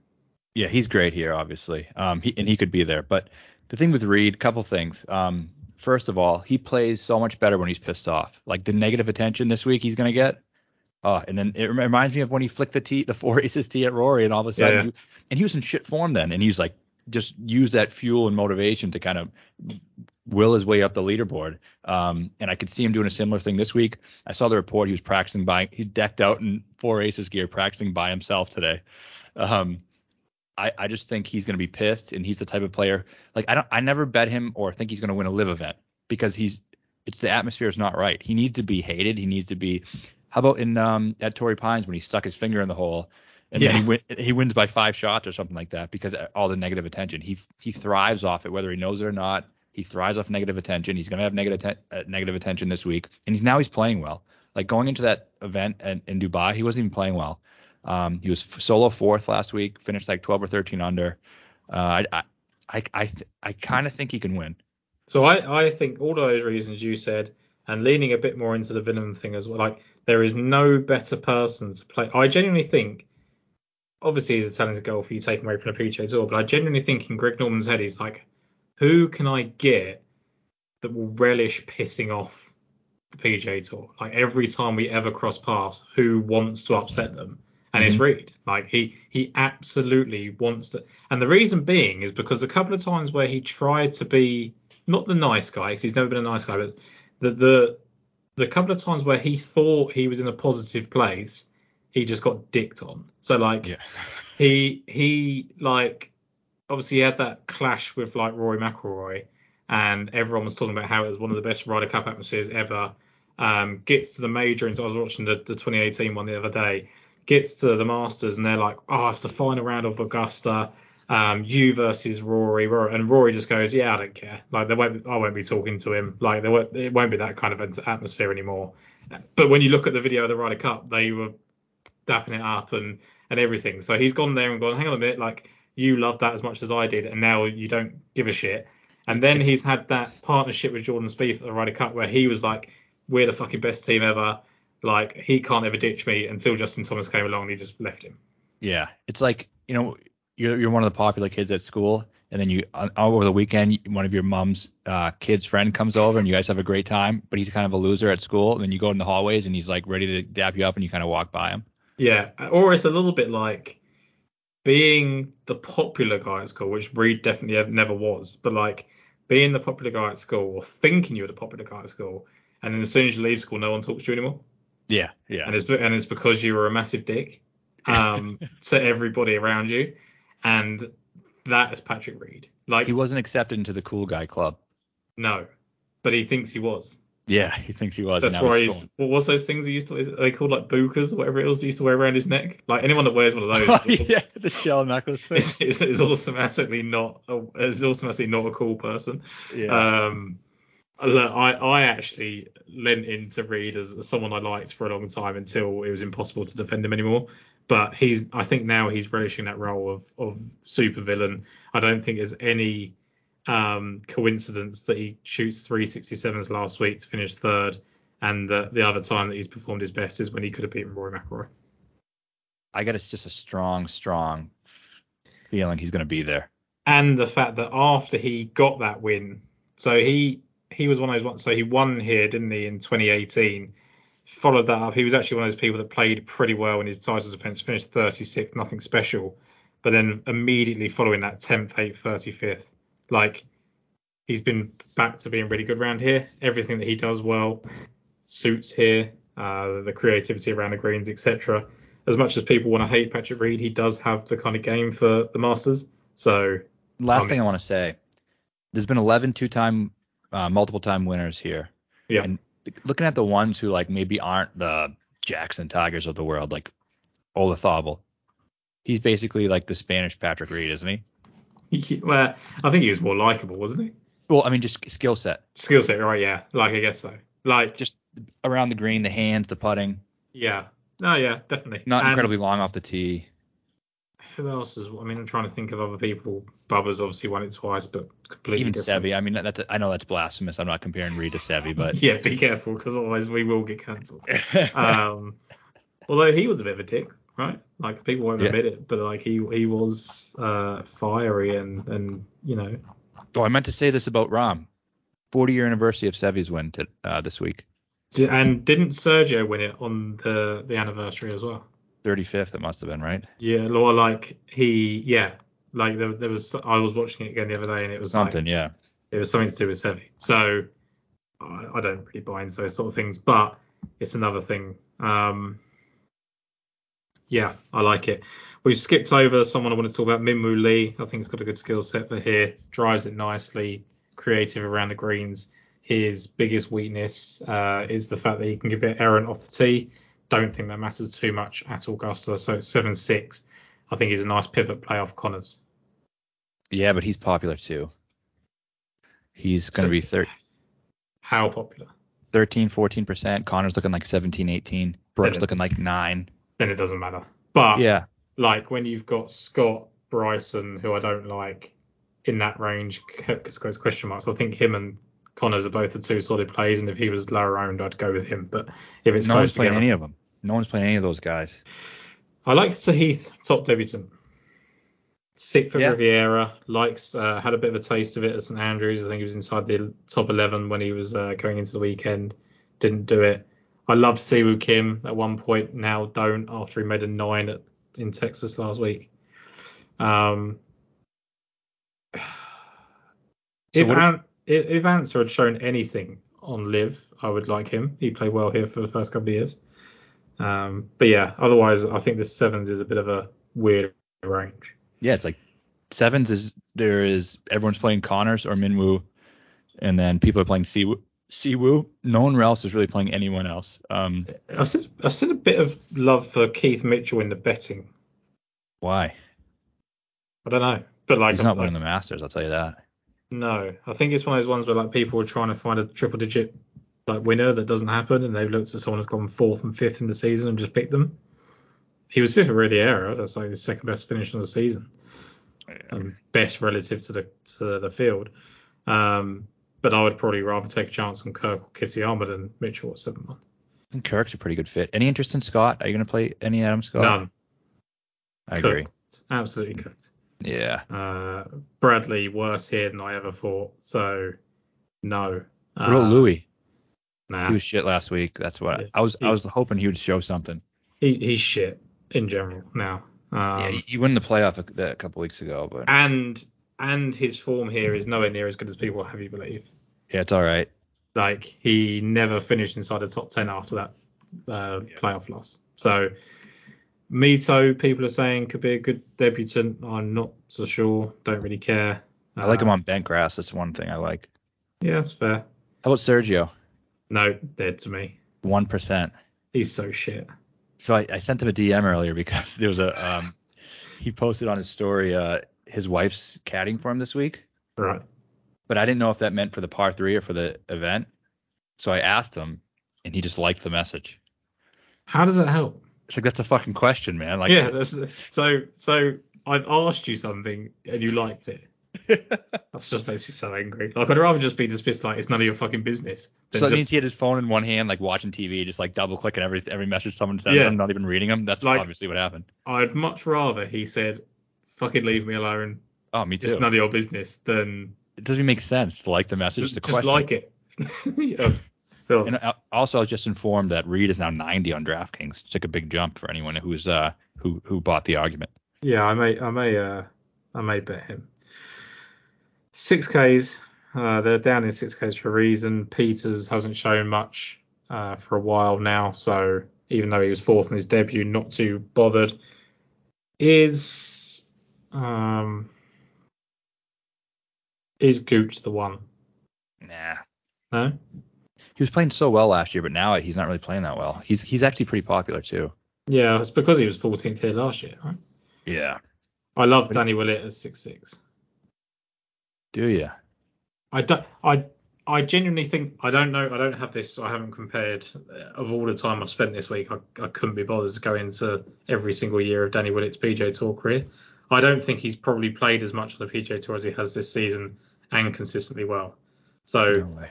Yeah, he's great here, obviously. Um, he, and he could be there. But the thing with Reed, couple things. Um, first of all, he plays so much better when he's pissed off. Like the negative attention this week he's gonna get. Oh, and then it reminds me of when he flicked the tee, the four aces tee at Rory, and all of a sudden, Yeah, yeah. He, and he was in shit form then, and he's like just used that fuel and motivation to kind of will his way up the leaderboard. Um, and I could see him doing a similar thing this week. I saw the report he was practicing by he decked out in four aces gear, practicing by himself today. Um, I, I just think he's going to be pissed, and he's the type of player like I don't I never bet him or think he's going to win a LIV event because he's it's the atmosphere is not right. He needs to be hated. He needs to be. How about in um at Torrey Pines when he stuck his finger in the hole and then Yeah. he win, he wins by five shots or something like that because all the negative attention. He he thrives off it whether he knows it or not. He thrives off negative attention. He's going to have negative atten- uh, negative attention this week, and he's now he's playing well. Like going into that event in, in Dubai, he wasn't even playing well. Um, he was f- solo fourth last week, finished like 12 or 13 under. Uh, I I I I, th- I kind of think he can win. So I, I think all those reasons you said, and leaning a bit more into the villain thing as well. Like there is no better person to play. I genuinely think, obviously he's a talented golfer, you take him away from the PGA Tour, but I genuinely think in Greg Norman's head he's like, who can I get that will relish pissing off the PGA Tour? Like every time we ever cross paths, who wants to upset them? And it's Mhm. Reed. Like he he absolutely wants to. And the reason being is because a couple of times where he tried to be not the nice guy, because he's never been a nice guy, but the the the couple of times where he thought he was in a positive place, he just got dicked on. So like (laughs) he he like obviously he had that clash with like Rory McIlroy, and everyone was talking about how it was one of the best Ryder Cup atmospheres ever. Um, gets to the major, and I was watching the, the 2018 one the other day. Gets to the Masters, and they're like, "Oh, it's the final round of Augusta. Um, you versus Rory." Rory- And Rory just goes, "Yeah, I don't care. Like, they won't. I won't be talking to him. Like, there won't. It won't be that kind of atmosphere anymore." But when you look at the video of the Ryder Cup, they were dapping it up and and everything. So he's gone there and gone, hang on a minute, like you loved that as much as I did, and now you don't give a shit. And then he's had that partnership with Jordan Spieth at the Ryder Cup where he was like, we're the fucking best team ever. Like he can't ever ditch me until Justin Thomas came along and he just left him. Yeah, it's like you know you're you're one of the popular kids at school, and then you over the weekend one of your mom's uh, kid's friend comes over and you guys have a great time, but he's kind of a loser at school, and then you go in the hallways and he's like ready to dap you up, and you kind of walk by him. Yeah, or it's a little bit like being the popular guy at school, which Reed definitely never was, but like being the popular guy at school or thinking you're the popular guy at school, and then as soon as you leave school, no one talks to you anymore. Yeah, yeah, and it's and it's because you were a massive dick um, (laughs) to everybody around you, and that is Patrick Reed. Like he wasn't accepted into the cool guy club. no, but he thinks he was. Yeah, he thinks he was. That's why he's he's. What was those things he used to? Is it, they called like bukas or whatever it was he used to wear around his neck. Like anyone that wears one of those. (laughs) yeah, (laughs) the shell necklace thing. is, is, is automatically not a, is automatically not a cool person. yeah. Um, look, I I actually lent into Reed as, as someone I liked for a long time until it was impossible to defend him anymore. But he's I think now he's relishing that role of of supervillain. I don't think there's any um, coincidence that he shoots 367s last week to finish third, and that the other time that he's performed his best is when he could have beaten Rory McIlroy. I got it's just a strong, strong feeling he's going to be there. and the fact that after he got that win, so he he was one of those ones. So he won here, didn't he, in 2018? Followed that up. He was actually one of those people that played pretty well in his title defense, finished 36th, nothing special. But then immediately following that 10th, 8th, 35th, like he's been back to being really good around here. Everything that he does well suits here. Uh, the creativity around the greens, etc. As much as people want to hate Patrick Reed, he does have the kind of game for the Masters. So Last Um, thing I want to say, there's been 11 two-time, uh, multiple-time winners here. Yeah. And looking at the ones who like maybe aren't the Jackson Tigers of the world, like Olazabal, he's basically like the Spanish Patrick Reed, isn't he? (laughs) Well, I think he was more likable, wasn't he? Well, I mean, just skill set, Skill set, right? Yeah, like I guess so. Like, just around the green, the hands, the putting, yeah, no, yeah, definitely. not And incredibly long off the tee. Who else is? I mean, I'm trying to think of other people. Bubba's obviously won it twice, but completely Even different. Seve. I mean, that's I know that's blasphemous. I'm not comparing Reed to Seve, but (laughs) Yeah, be careful because otherwise we will get cancelled. (laughs) um, although he was a bit of a dick, right? Like people won't Yeah. admit it, but like he he was uh, fiery and and you know oh, I meant to say this about Rahm. 40 year anniversary of Seve's win to, uh, this week. and didn't Sergio win it on the the anniversary as well? 35th, it must have been, right? Yeah, or like he, yeah, like there, there was. I was watching it again the other day, and it was Something, Like, yeah. it was something to do with Sevi. So I, I don't really buy into those sort of things, but it's another thing. Um, yeah, I like it. We've skipped over someone I want to talk about, Minwoo Lee. I think he's got a good skill set for here. Drives it nicely, creative around the greens. His biggest weakness uh, is the fact that he can get a bit errant off the tee. Don't think that matters too much at Augusta. So it's seven six. I think he's a nice pivot play off Conners. Yeah, but he's popular too. He's going So- to be thir- How popular? 13, 14%. Conners' looking like 17, 18. Brooks looking like 9. Then it doesn't matter. But Yeah. like when you've got Scott Bryson, who I don't like in that range, it's question marks. I think him and Conners are both the two solid plays, and if he was lower owned, I'd go with him. But if it's no close one's playing together, any of them. No one's playing any of those guys. I like Heath, top debutant. Sixth for Yeah. Riviera, likes uh, had a bit of a taste of it at St Andrews. I think he was inside the top 11 when he was uh, going into the weekend. Didn't do it. I loved Siwoo Kim at one point. Now don't after he made a nine at, in Texas last week. Um, (sighs) if what if- if, if Ancer had shown anything on LIV, I would like him. He played well here for the first couple of years. Um, but yeah, otherwise, I think the sevens is a bit of a weird range. Yeah, it's like sevens is there is everyone's playing Conners or Minwoo, and then people are playing Siwoo. Siwoo. No one else is really playing anyone else. Um, I've seen, I've seen a bit of love for Keith Mitchell in the betting. why? I don't know, but like He's not I- winning the Masters. I'll tell you that. No, I think it's one of those ones where like people are trying to find a triple digit like winner that doesn't happen, and they've looked at someone who's gone fourth and fifth in the season and just picked them. He was fifth at Riviera. That's like his second best finish of the season, and best relative to the to the field. Um, but I would probably rather take a chance on Kirk or Kitayama than Mitchell at seven one. I think Kirk's a pretty good fit. Any interest in Scott? Are you going to play any Adam Scott? None. I cooked. agree. Absolutely cooked. Yeah. Uh, Bradley worse here than I ever thought. So no. What about Uh, Louis? Nah. He was shit last week. That's what Yeah. I was. He- I was hoping he would show something. he, he's shit in general now. Um, yeah, he, he won the playoff a, a couple weeks ago, but and and his form here is nowhere near as good as people have you believe. Yeah, it's all right. Like he never finished inside the top ten after that uh, playoff loss. So Mito, people are saying could be a good debutant. I'm not so sure. Don't really care. I like him Uh, on bent grass. That's one thing I like. Yeah, that's fair. How about Sergio? No, dead to me. One percent. He's so shit. So I, I sent him a DM earlier because (laughs) there was a um, he posted on his story uh his wife's caddying for him this week, Right. But I didn't know if that meant for the par three or for the event. So I asked him, and he just liked the message. How does that help? It's like that's a fucking question, man. Like, yeah, that's so so I've asked you something and you liked it. (laughs) That's just makes me so angry. Like I'd rather just be dismissed like it's none of your fucking business. So that just, means he had his phone in one hand, like watching TV, just like double clicking every every message someone sends Yeah. him, not even reading them. That's Like- obviously what happened. I'd much rather he said, "Fucking leave me alone. Oh, me too. It's none of your business." Than it doesn't even make sense to like the message. just, the just like it. (laughs) yeah. Phil, And uh, also, I was just informed that Reed is now 90 on DraftKings. It's like a big jump for anyone who's uh who who bought the argument. Yeah, I may, I may, uh, I may bet him. Six Ks. Uh, they're down in six Ks for a reason. Pieters hasn't shown much uh, for a while now, so even though he was fourth in his debut, not too bothered. Is um is Gooch the one? Nah. No. He was playing so well last year, but now he's not really playing that well. He's he's actually pretty popular too. Yeah, it's because he was 14th here last year. Right? Yeah. I love Danny Willett at six six. Do you? I don't. I I genuinely think I don't know. I don't have this. I haven't compared uh, of all the time I've spent this week. I, I couldn't be bothered to go into every single year of Danny Willett's PGA Tour career. I don't think he's probably played as much on the PGA Tour as he has this season and consistently well. So No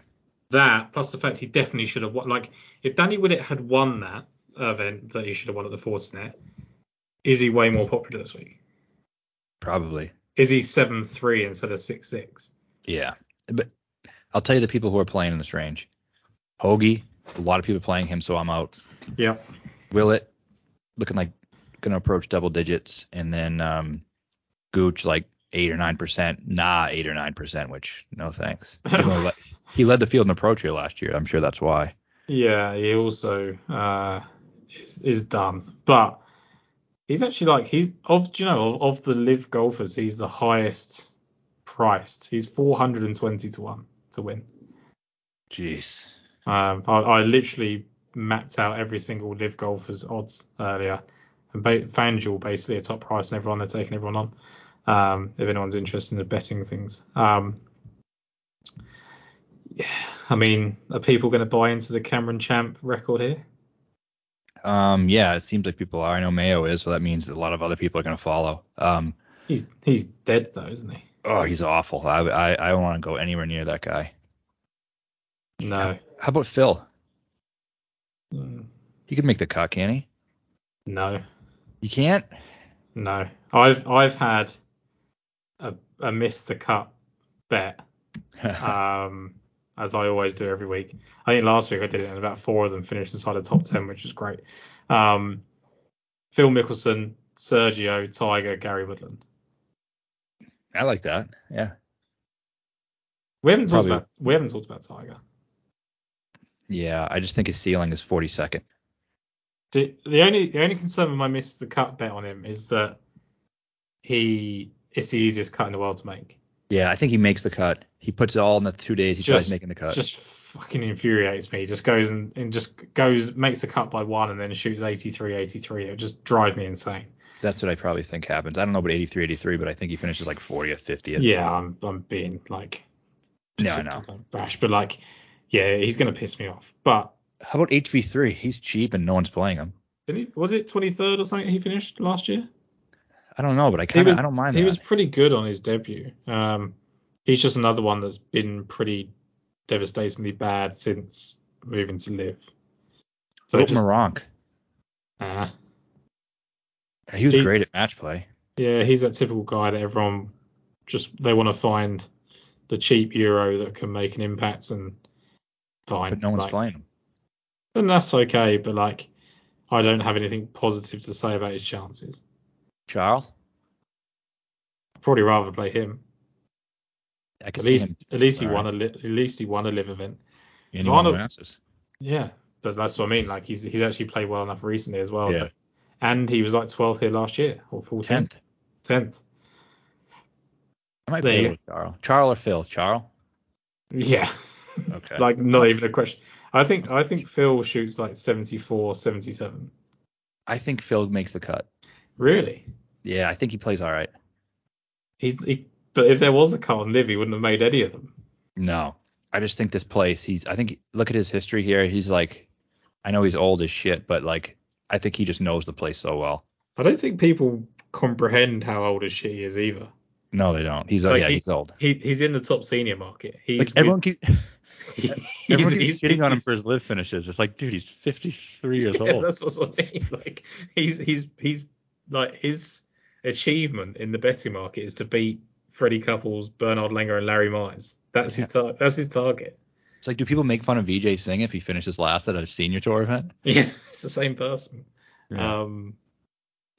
that plus the fact he definitely should have won. Like if Danny Willett had won that event that he should have won at the Fortinet, is he way more popular this week? Probably. Is he seven three instead of six six? Yeah. But I'll tell you the people who are playing in this range. Hoagie, a lot of people playing him, so I'm out. Yeah. Willett, looking like gonna approach double digits, and then um, Gooch like eight or nine percent. Nah, eight or nine percent. Which no thanks. (laughs) He led, he led the field in approach here last year. I'm sure that's why. Yeah, he also uh, is is done, but he's actually like he's of you know of, of the LIV golfers, he's the highest priced. He's 420 to one to win. Jeez. Um, I, I literally mapped out every single LIV golfer's odds earlier, and ba- FanDuel basically a top price and everyone they're taking everyone on. Um, if anyone's interested in betting things. Um, yeah, I mean, are people going to buy into the Cameron Champ record here? Um, yeah, it seems like people are. I know Mayo is, so that means a lot of other people are gonna follow. Um, He's he's dead though, isn't he? oh, he's awful. I I, I don't want to go anywhere near that guy. No. How about Phil? Mm, He could make the cut, can he? No. You can't. No. I've I've had a, a miss the cut bet. (laughs) Um as I always do every week. I think last week I did it and about four of them finished inside the top ten, which was great. Um Phil Mickelson, Sergio, Tiger, Gary Woodland. I like that. Yeah. We haven't talked Probably- about we haven't talked about Tiger. Yeah, I just think his ceiling is 42nd. The, the only the only concern with my miss the cut bet on him is that he it's the easiest cut in the world to make. Yeah, I think he makes the cut. He puts it all in the two days he tries Just- making the cut. just fucking infuriates me. He just goes and, and just goes makes the cut by one and then shoots 83 83. It would just drive me insane. That's what I probably think happens. I don't know about 83, 83, but I think he finishes like 40th, 50th. Yeah, I'm I'm being like Yeah, I know. brash, but like yeah, he's gonna piss me off. But How about HV3? He's cheap and no one's playing him. he, was it 23rd or something he finished last year? I don't know, but I kind of I don't mind He that. was pretty good on his debut. Um, he's just another one that's been pretty devastatingly bad since moving to LIV. So What it about just, Meronk? uh, He was he- great at match play. Yeah, he's that typical guy that everyone just they want to find the cheap euro that can make an impact and fine. But no one's like, playing him. And that's okay, but like I don't have anything positive to say about his chances. Charles? I'd probably rather play him. At least him. at least he All won a li- at least he won a LIV event. And he won the Varno- Masters. Yeah, but that's what I mean. Like he's he's actually played well enough recently as well. Yeah. and he was like 12th here last year or 14th. 10th. 10th. I might There play with Charles. Charles or Phil? Charles? Yeah. Okay. (laughs) like not even a question. I think I think Phil shoots like 74, 77. I think Phil makes the cut. Really? Yeah, I think he plays all right. He's he, but if there was a cut on LIV, he wouldn't have made any of them. No, I just think this place. He's. I think look at his history here. He's like, I know he's old as shit, but like, I think he just knows the place so well. I don't think people comprehend how old as shit he is either. No, they don't. He's oh, Like, yeah, he- he's old. He he's in the top senior market. He's Like everyone keeps (laughs) he's- shitting on him for his LIV finishes. It's like, dude, he's 53 years (laughs) Yeah, old. that's what I mean. Like he's he's he's like his achievement in the betting market is to beat Freddie Couples, Bernard Langer, and Larry Mize. That's his tar- that's his target. It's like, do people make fun of Vijay Singh if he finishes last at a senior tour event? Yeah, (laughs) it's the same person. Yeah. Um,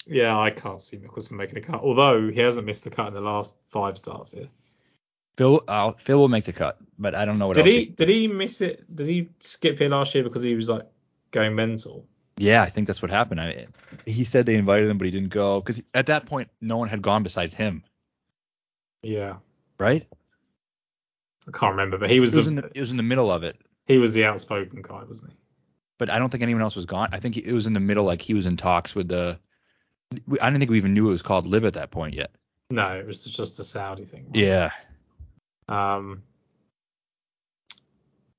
yeah, I can't see Mickelson making a cut. Although he hasn't missed a cut in the last five starts here. Phil, uh, Phil will make the cut, but I don't know what Did else. he? Did he miss it? Did he skip here last year because he was like going mental? Yeah, I think that's what happened. I, he said they invited him, but he didn't go because at that point, no one had gone besides him, Yeah, right? I can't remember, but he was, It was, the in the, it was in the middle of it, he was the outspoken guy, wasn't he? but I don't think anyone else was gone. I think it was in the middle, like he was in talks with the. I don't think we even knew it was called LIV at that point yet. No, it was just a Saudi thing. right? Yeah, Um.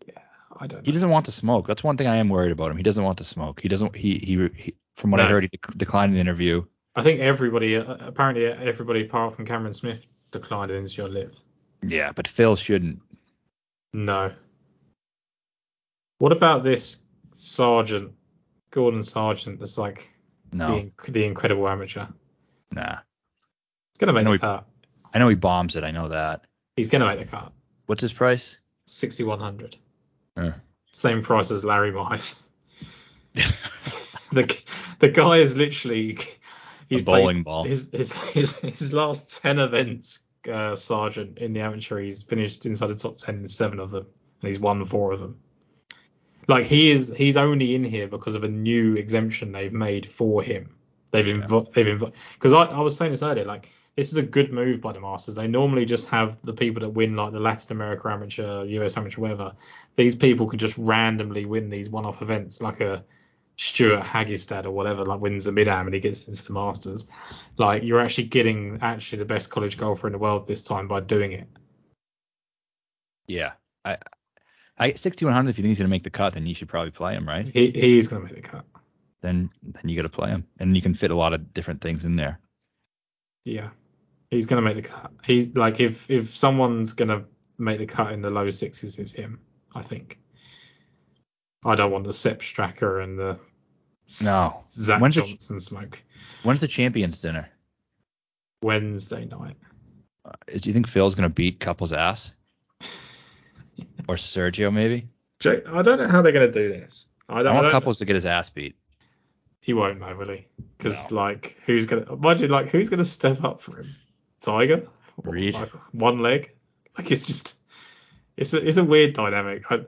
Yeah, I don't. he Know. doesn't want to smoke. That's one thing I am worried about him. He doesn't want to smoke. He doesn't. He he. he from what I heard, he dec- declined an interview. I think everybody, uh, apparently everybody apart from Cameron Smith, declined an your live. Yeah, but Phil shouldn't. No. What about this Sargent, Gordon Sargent? That's like No, the the incredible amateur. nah. It's gonna make he- cut. I know he bombs it. I know that. He's gonna make the cut. What's his price? Sixty one hundred. Uh. Same price as Larry Mize. (laughs) the the guy is literally he's a bowling ball. his his his, his last ten events. Uh, Sargent in the amateur, he's finished inside the top ten in seven of them, and he's won four of them. Like he is, he's only in here because of a new exemption they've made for him. They've invo- they've invo- because I, I was saying this earlier, like this is a good move by the Masters. They normally just have the people that win like the Latin America Amateur, US Amateur, whatever. These people can just randomly win these one-off events, like a Stewart Hagestad or whatever, like wins the Mid Am and he gets into the Masters. Like you're actually getting actually the best college golfer in the world this time by doing it. Yeah. I I 6100 if you think he's going to make the cut then you should probably play him, right? He he's going to make the cut. Then then you got to play him. And you can fit a lot of different things in there. Yeah, he's going to make the cut. He's like if if someone's going to make the cut in the low sixes, it's him. I think. I don't want the Sepp Straka and the No. Zach When's Johnson smoke. When's the champions dinner? Wednesday night. Uh, do you think Phil's going to beat Couples ass? (laughs) or Sergio maybe? Jake, I don't know how they're going to do this. I I don't. I want don't Couples to get his ass beat. He won't know, will he? Because No. like, who's gonna? Imagine like, who's gonna step up for him? Tiger? Reed. Like, one leg? Like it's just, it's a it's a weird dynamic. I,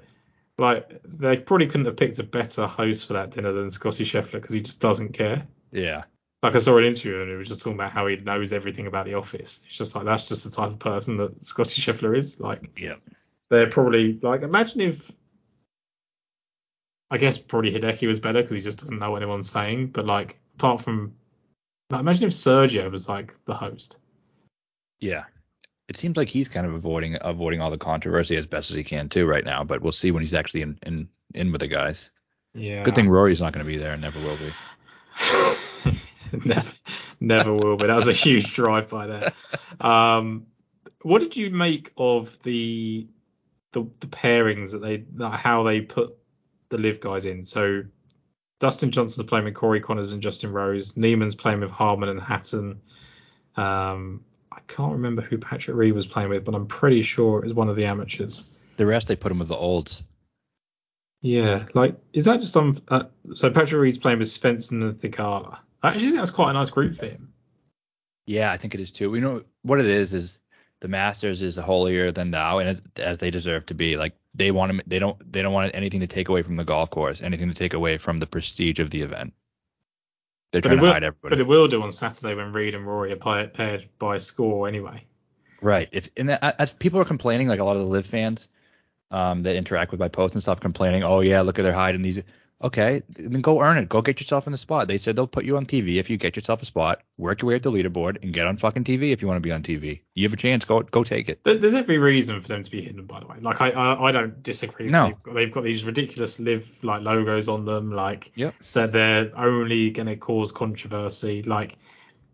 like they probably couldn't have picked a better host for that dinner than Scottie Scheffler because he just doesn't care. Yeah. Like I saw an interview and he was just talking about how he knows everything about the office. It's just like that's just the type of person that Scottie Scheffler is. Like Yeah. they're probably like imagine if I guess probably Hideki was better because he just doesn't know what anyone's saying. But like apart from like, imagine if Sergio was like the host. Yeah. It seems like he's kind of avoiding avoiding all the controversy as best as he can too right now, but we'll see when he's actually in in, in with the guys. Yeah. Good thing Rory's not going to be there and never will be. (laughs) never, never will. But that was a huge drive by there. Um, what did you make of the the, the pairings that they how they put the LIV guys in? So Dustin Johnson's playing with Corey Conners and Justin Rose. Niemann's playing with Harman and Hatton. Um, I can't remember who Patrick Reed was playing with, but I'm pretty sure it was one of the amateurs. The rest they put him with the olds. Yeah, like is that just on? Uh, so Patrick Reed's playing with Svensson and Theegala. I actually think that's quite a nice group for him. Yeah, I think it is too. We know what it is is the Masters is holier than thou, and as, as they deserve to be. Like they want to, they don't, they don't want anything to take away from the golf course, anything to take away from the prestige of the event. They're But trying to will, hide but it will do on Saturday when Reed and Rory are paired by score anyway. right. If and that, as people are complaining, like a lot of the LIV fans, um, that interact with my posts and stuff complaining, oh yeah, look at their hide hiding these. Okay, then go earn it. Go get yourself in the spot. They said they'll put you on TV if you get yourself a spot. Work your way up the leaderboard and get on fucking TV if you want to be on TV. You have a chance. Go go take it. There's every reason for them to be hidden, by the way. Like I, I, I don't disagree. No. they've got, they've got these ridiculous LIV like logos on them, like Yep. that they're only going to cause controversy. Like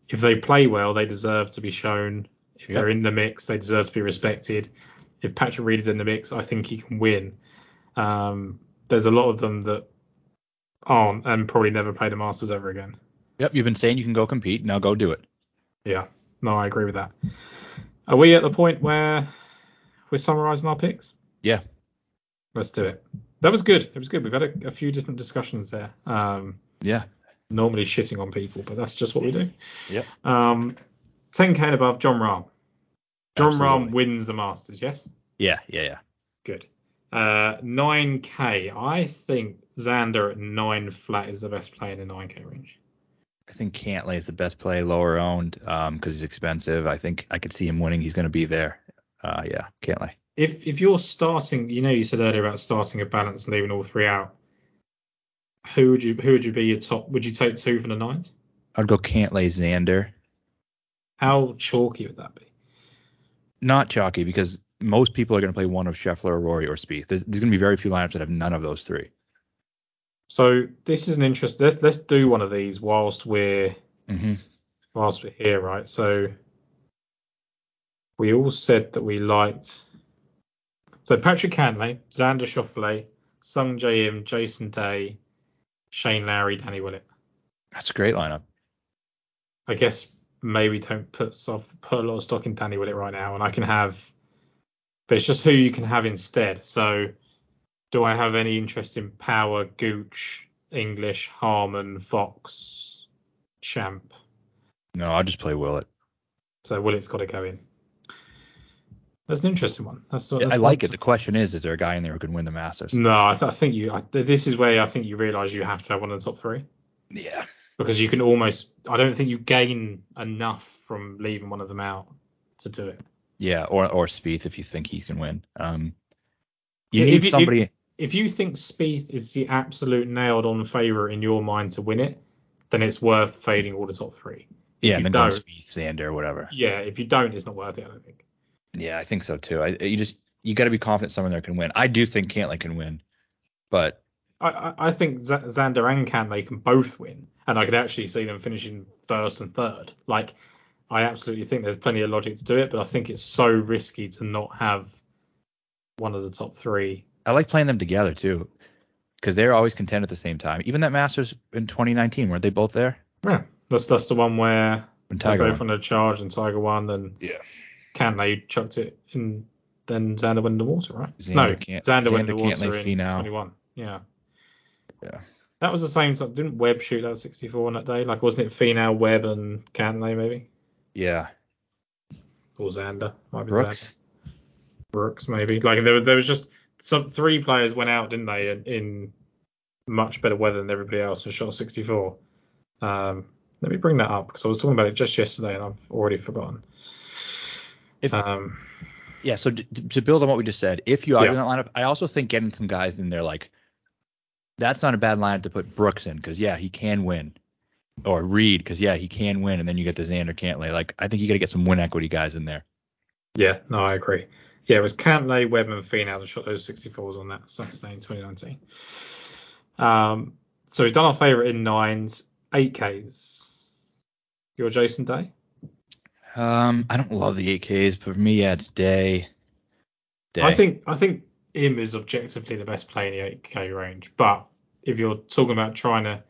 if they play well, they deserve to be shown. If Yep. they're in the mix, they deserve to be respected. If Patrick Reed is in the mix, I think he can win. Um, there's a lot of them that aren't and probably never play the Masters ever again. Yep. You've been saying you can go compete. Now go do it. Yeah, no, I agree with that. Are we at the point where we're summarising our picks? Yeah. Let's do it. That was good. It was good. We've had a, a few different discussions there. Um, Yeah. normally shitting on people, but that's just what we do. Yeah. Um, 10k and above, Jon Rahm. Jon Absolutely. Rahm wins the Masters, yes? Yeah. Yeah. Yeah. Good. Uh, 9k. I think Xander at 9 flat is the best play in the 9k range. I think Cantlay is the best play lower owned um because he's expensive. I think I could see him winning. He's going to be there. Uh, yeah, Cantlay. If if you're starting, you know, you said earlier about starting a balance leaving all three out. Who would you who would you be your top? Would you take two from the nines? I'd go Cantlay, Xander. How chalky would that be? Not chalky because most people are going to play one of Scheffler, Rory, or Spieth. There's, there's going to be very few lineups that have none of those three. So this is an interest. Let's let's do one of these whilst we're Mm-hmm. whilst we're here, right? So we all said that we liked. So Patrick Cantlay, Xander Schauffele, Sungjae Im, Jason Day, Shane Lowry, Danny Willett. That's a great lineup. I guess maybe don't put soft, put a lot of stock in Danny Willett right now, and I can have, but it's just who you can have instead. So, do I have any interest in Power, Gooch, English, Harman, Fox, Champ? No, I'll just play Willett. So Willett's got to go in. That's an interesting one. That's, that's I like it. The question is, is there a guy in there who can win the Masters? No, I, th- I think you. I, this is where I think you realise you have to have one of the top three Yeah. because you can almost. I don't think you gain enough from leaving one of them out to do it. Yeah, or or Spieth if you think he can win. Um, you need if you- if- somebody. If you think Spieth is the absolute nailed on favourite in your mind to win it, then it's worth fading all the top three. yeah, you then don't- Spieth, Xander, whatever. Yeah, if you don't, it's not worth it. I don't think. Yeah, I think so too. I, you just you got to be confident someone there can win. I do think Cantlay can win, but I, I, think Z- Xander and Cantlay can both win, and I could actually see them finishing first and third. Like, I absolutely think there's plenty of logic to do it, but I think it's so risky to not have one of the top three. I like playing them together too, because they're always contend at the same time. Even that Masters in 2019, weren't they both there? Yeah, that's that's the one where When they Tiger both won. on the charge and Tiger won, and Yeah. Cantlay chucked it in. Then Xander went in the water, right? Xander no, can't- Xander, went in Xander the water in Finau. 21. Yeah. Yeah. That was the same time. Didn't Webb shoot that 64 on that day? Like, wasn't it Finau, Webb, and Cantlay maybe? Yeah. Or Xander? Might be Brooks. Xander. Brooks maybe. Like there was there was just some three players went out, didn't they, in, in much better weather than everybody else and shot 64. Um, let me bring that up because I was talking about it just yesterday and I've already forgotten. If- um, Yeah. So d- d- to build on what we just said, if you are Yeah. doing that lineup, I also think getting some guys in there like that's not a bad lineup to put Brooks in because yeah, he can win. Or Reed because yeah, he can win, and then you get the Xander Cantlay. Like I think you got to get some win equity guys in there. yeah, no, I agree. Yeah, it was Cantlay, Webb, and Finau that shot those 64s on that Saturday in 2019. Um, so we've done our favourite in nines, 8Ks. Your Jason Day? Um, I don't love the 8Ks, but for me, yeah, it's day. Day. I think I think him is objectively the best player in the 8K range. But if you're talking about trying to,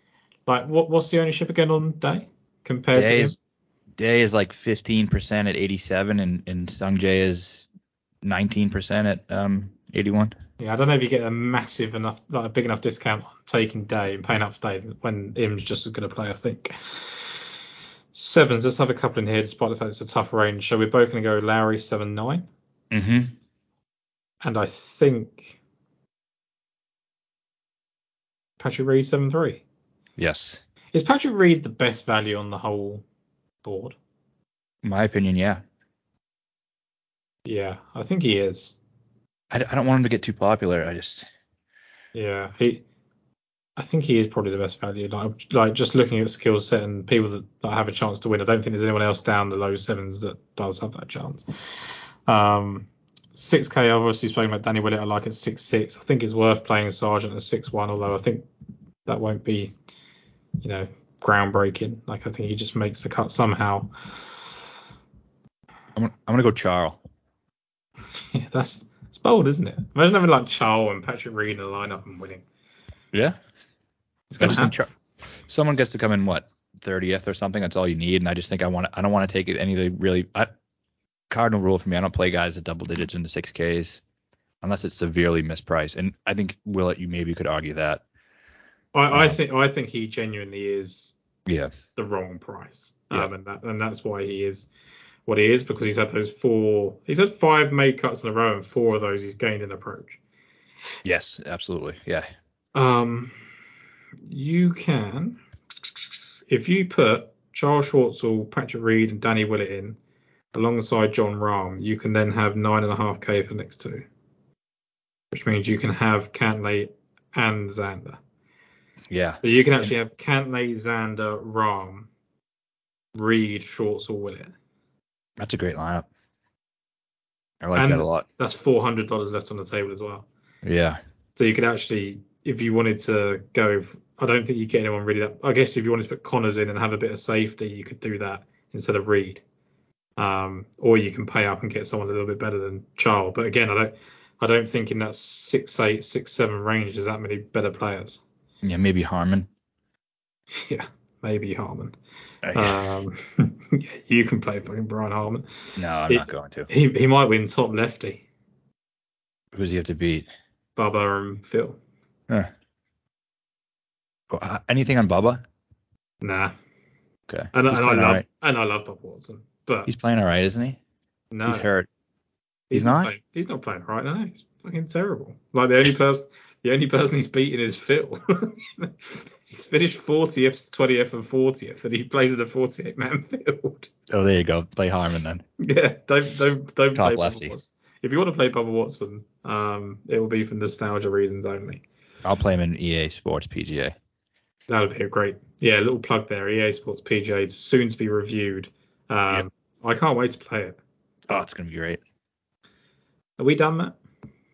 like, what what's the ownership again on Day compared to Day him? is Day is like 15% at 87, and and Sungjae is 19% at um 81. Yeah, I don't know if you get a massive enough, like a big enough discount on taking Day and paying up for Day when Im's just as good a play, I think. Sevens, let's have a couple in here, despite the fact it's a tough range. So we're both going to go Lowry seven nine, Mm-hmm. and I think Patrick Reed seven three. Yes, Is Patrick Reed the best value on the whole board? in my opinion, yeah. Yeah, I think he is. I, I don't want him to get too popular. I just Yeah, he. I think he is probably the best value. Like, like just looking at the skill set and people that, that have a chance to win. I don't think there's anyone else down the low sevens that does have that chance. Um, 6K, obviously spoken about Danny Willett. I like at 6'6. I think it's worth playing Sargent at 6'1, although I think that won't be, you know, groundbreaking. Like I think he just makes the cut somehow. I'm, I'm gonna go Charles. Yeah, (laughs) that's it's bold, isn't it? Imagine having like Charles and Patrick Reed in the lineup and winning. Yeah. It's gonna happen. Char- someone gets to come in what 30th or something. That's all you need. And I just think I want I don't want to take it any of the really I, cardinal rule for me. I don't play guys at double digits into six Ks unless it's severely mispriced. And I think Willett, you maybe could argue that. I, I think I think he genuinely is Yeah. the wrong price. Yeah. Um, and that and that's why he is what he is because he's had those four. He's had five made cuts in a row, and four of those he's gained an approach. Yes, absolutely. Yeah. Um, you can, if you put Charles Schwartzel, Patrick Reed, and Danny Willett in alongside Jon Rahm, you can then have nine and a half K for next two, which means you can have Cantlay and Xander. Yeah. So you can actually have Cantlay, Xander, Rahm, Reed, Schwartzel, Willett. That's a great lineup. I like And- that a lot. That's four hundred dollars left on the table as well. Yeah. So you could actually, if you wanted to go, I don't think you get anyone really that. I guess if you wanted to put Conners in and have a bit of safety, you could do that instead of Reed. Um, or you can pay up and get someone a little bit better than Charles. But again, I don't, I don't think in that six eight six seven range there's that many better players. Yeah, maybe Harman. (laughs) Yeah, maybe Harman. Um, (laughs) (laughs) you can play fucking Brian Harman. no, I'm it- not going to. He he might win top lefty, Who does he have to beat? Bubba and Phil. Huh. Uh, Anything on Bubba? Nah, Okay. and, and I love right. and I love Bob Watson, but He's playing all right, isn't he? no, He's hurt. He's, He's not. not? Playing, he's not playing right now. He's fucking terrible. Like the only person, the only person he's beating is Phil. (laughs) he's finished 40th, 20th, and 40th, and he plays in a 48 man (laughs) field. Oh, there you go. Play Harman then. yeah, don't don't don't Top play lefty. Bubba Watson. If you want to play Bubba Watson, um, it will be for nostalgia reasons only. I'll play him in EA Sports PGA. That would be a great, yeah, little plug there. EA Sports PGA, is soon to be reviewed. Um, Yep. I can't wait to play it. Oh, it's gonna be great. Are we done, Matt?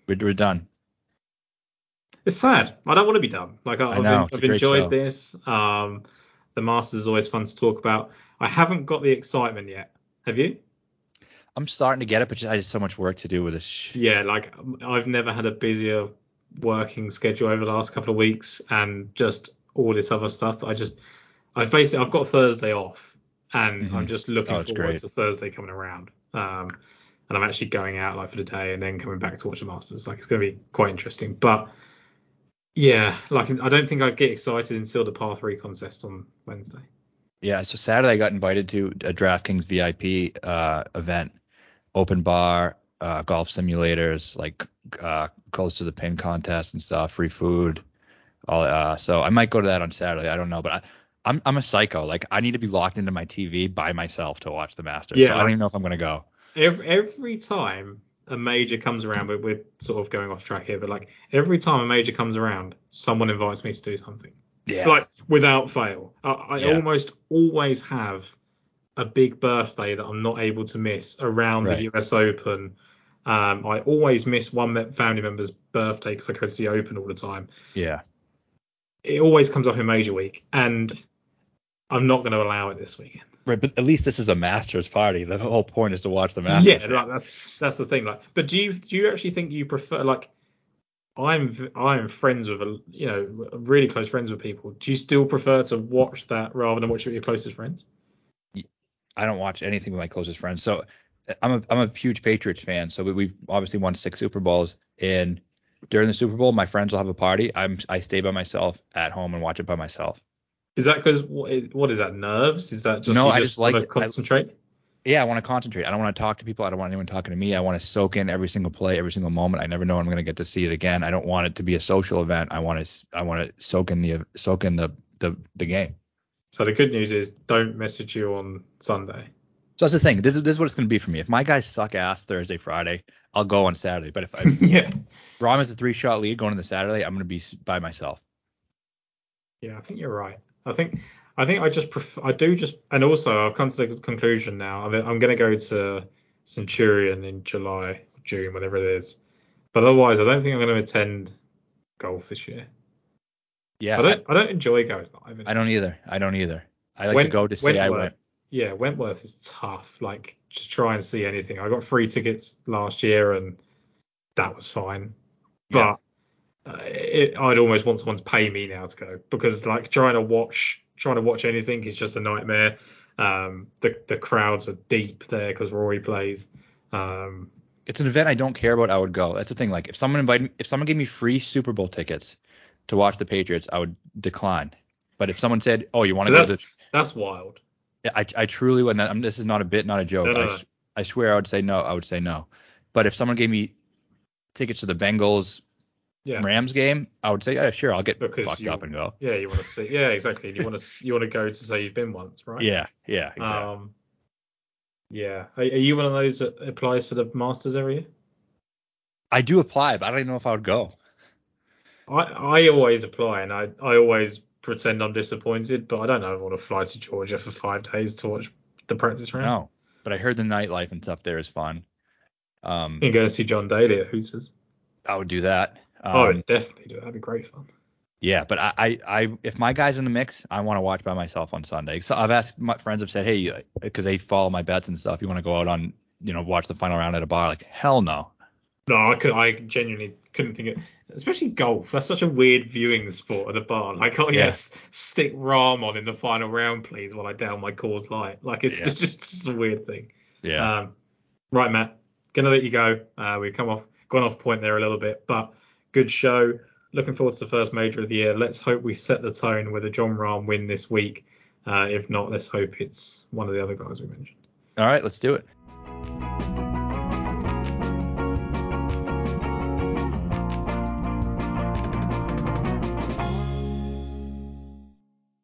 We're, we're done. It's sad. I don't want to be done. Like I, I I've, know, en- it's a I've enjoyed show. this. Um, the Masters is always fun to talk about. I haven't got the excitement yet. Have you? I'm starting to get it, but just, I just so much work to do with this. Yeah. Like I've never had a busier working schedule over the last couple of weeks, and just all this other stuff. I just, I've basically, I've got Thursday off, and Mhm. I'm just looking Oh, forward great. to Thursday coming around. Um, and I'm actually going out like for the day and then coming back to watch the Masters. Like it's going to be quite interesting. But yeah, like I don't think I'd get excited until the par three contest on Wednesday. Yeah, so Saturday I got invited to a DraftKings VIP uh, event, open bar, uh, golf simulators, like uh, close to the pin contest and stuff, free food. All, uh, so I might go to that on Saturday. I don't know, but I, I'm I'm a psycho. Like I need to be locked into my TV by myself to watch the Masters. Yeah, so I don't even know if I'm gonna go. Every, every time a major comes around, we're, we're sort of going off track here, but like every time a major comes around, someone invites me to do something. Yeah. Like without fail. I, I Yeah. almost always have a big birthday that I'm not able to miss around Right. the US Open. Um, I always miss one family member's birthday because I go to the Open all the time. yeah. It always comes up in major week, and I'm not going to allow it this weekend. Right, but at least this is a Masters party. The whole point is to watch the Masters. Yeah, like that's that's the thing. Like, but do you do you actually think you prefer like? I'm I'm friends with a you know really close friends with people. Do you still prefer to watch that rather than watch it with your closest friends? I don't watch anything with my closest friends. So I'm a I'm a huge Patriots fan. So we, we've obviously won six Super Bowls. And during the Super Bowl, my friends will have a party. I'm I stay by myself at home and watch it by myself. Is that because what, is- that nerves? Is that just No, you I just, just like- to concentrate? Yeah, I want to concentrate. I don't want to talk to people. I don't want anyone talking to me. I want to soak in every single play, every single moment. I never know when I'm going to get to see it again. I don't want it to be a social event. I want to I want to soak in the soak in the the, the game. So the good news is don't message you on Sunday. So that's the thing. This is this is what it's going to be for me. If my guys suck ass Thursday, Friday, I'll go on Saturday. But if I, (laughs) yeah. Rahm is a three shot lead going into Saturday, I'm going to be by myself. Yeah, I think you're right. I think I think I just prefer, I do just and also I've come to the conclusion now. I mean, I'm going to go to Centurion in July, June, whatever it is. But otherwise, I don't think I'm going to attend golf this year. Yeah, I don't I don't enjoy going live. I, I don't either. I don't either. I like Went- to go to say I went. Yeah, Wentworth is tough. Like to try and see anything. I got free tickets last year and that was fine. Yeah. It, I'd almost want someone to pay me now to go because like trying to watch trying to watch anything is just a nightmare. Um, the the crowds are deep there because Rory plays. Um, It's an event I don't care about. I would go. That's the thing. Like if someone invited, me, if someone gave me free Super Bowl tickets to watch the Patriots, I would decline. But if someone said, "Oh, you want so to go that's to," that's wild. I I truly would. not this is not a bit, not a joke. No, no, I, no. s- I swear I would say no. I would say no. But if someone gave me tickets to the Bengals Yeah. Rams game, I would say, yeah, sure, I'll get Because fucked you- up and go. Yeah, you want to see. Yeah, exactly. And you want to you want to go to say you've been once, right? Yeah, yeah, exactly. Um, yeah. Are, are you one of those that applies for the Masters every year? I do apply, but I don't even know if I would go. I I always apply and I I always pretend I'm disappointed, but I don't know if I want to fly to Georgia for five days to watch the practice round. No, but I heard the nightlife and stuff there is fun. Um, You can go and see John Daly at Hooters. I would do that. Um, oh, definitely do. That'd be great fun. Yeah, but I, I, I, if my guy's in the mix, I want to watch by myself on Sunday. So I've asked my friends have said, hey, because they follow my bets and stuff, you want to go out on, you know, watch the final round at a bar? Like, hell no. No, I could. I genuinely couldn't think of, especially golf. That's such a weird viewing sport at a bar. Like, oh Yeah. yes, stick Rahm on in the final round, please, while I down my Coors Light. Like, it's Yeah. just, just a weird thing. Yeah. Um, right, Matt. Gonna let you go. Uh, we've come off, gone off point there a little bit, but good show. Looking forward to the first major of the year. Let's hope we set the tone with a Jon Rahm win this week. Uh, if not, let's hope it's one of the other guys we mentioned. All right, let's do it.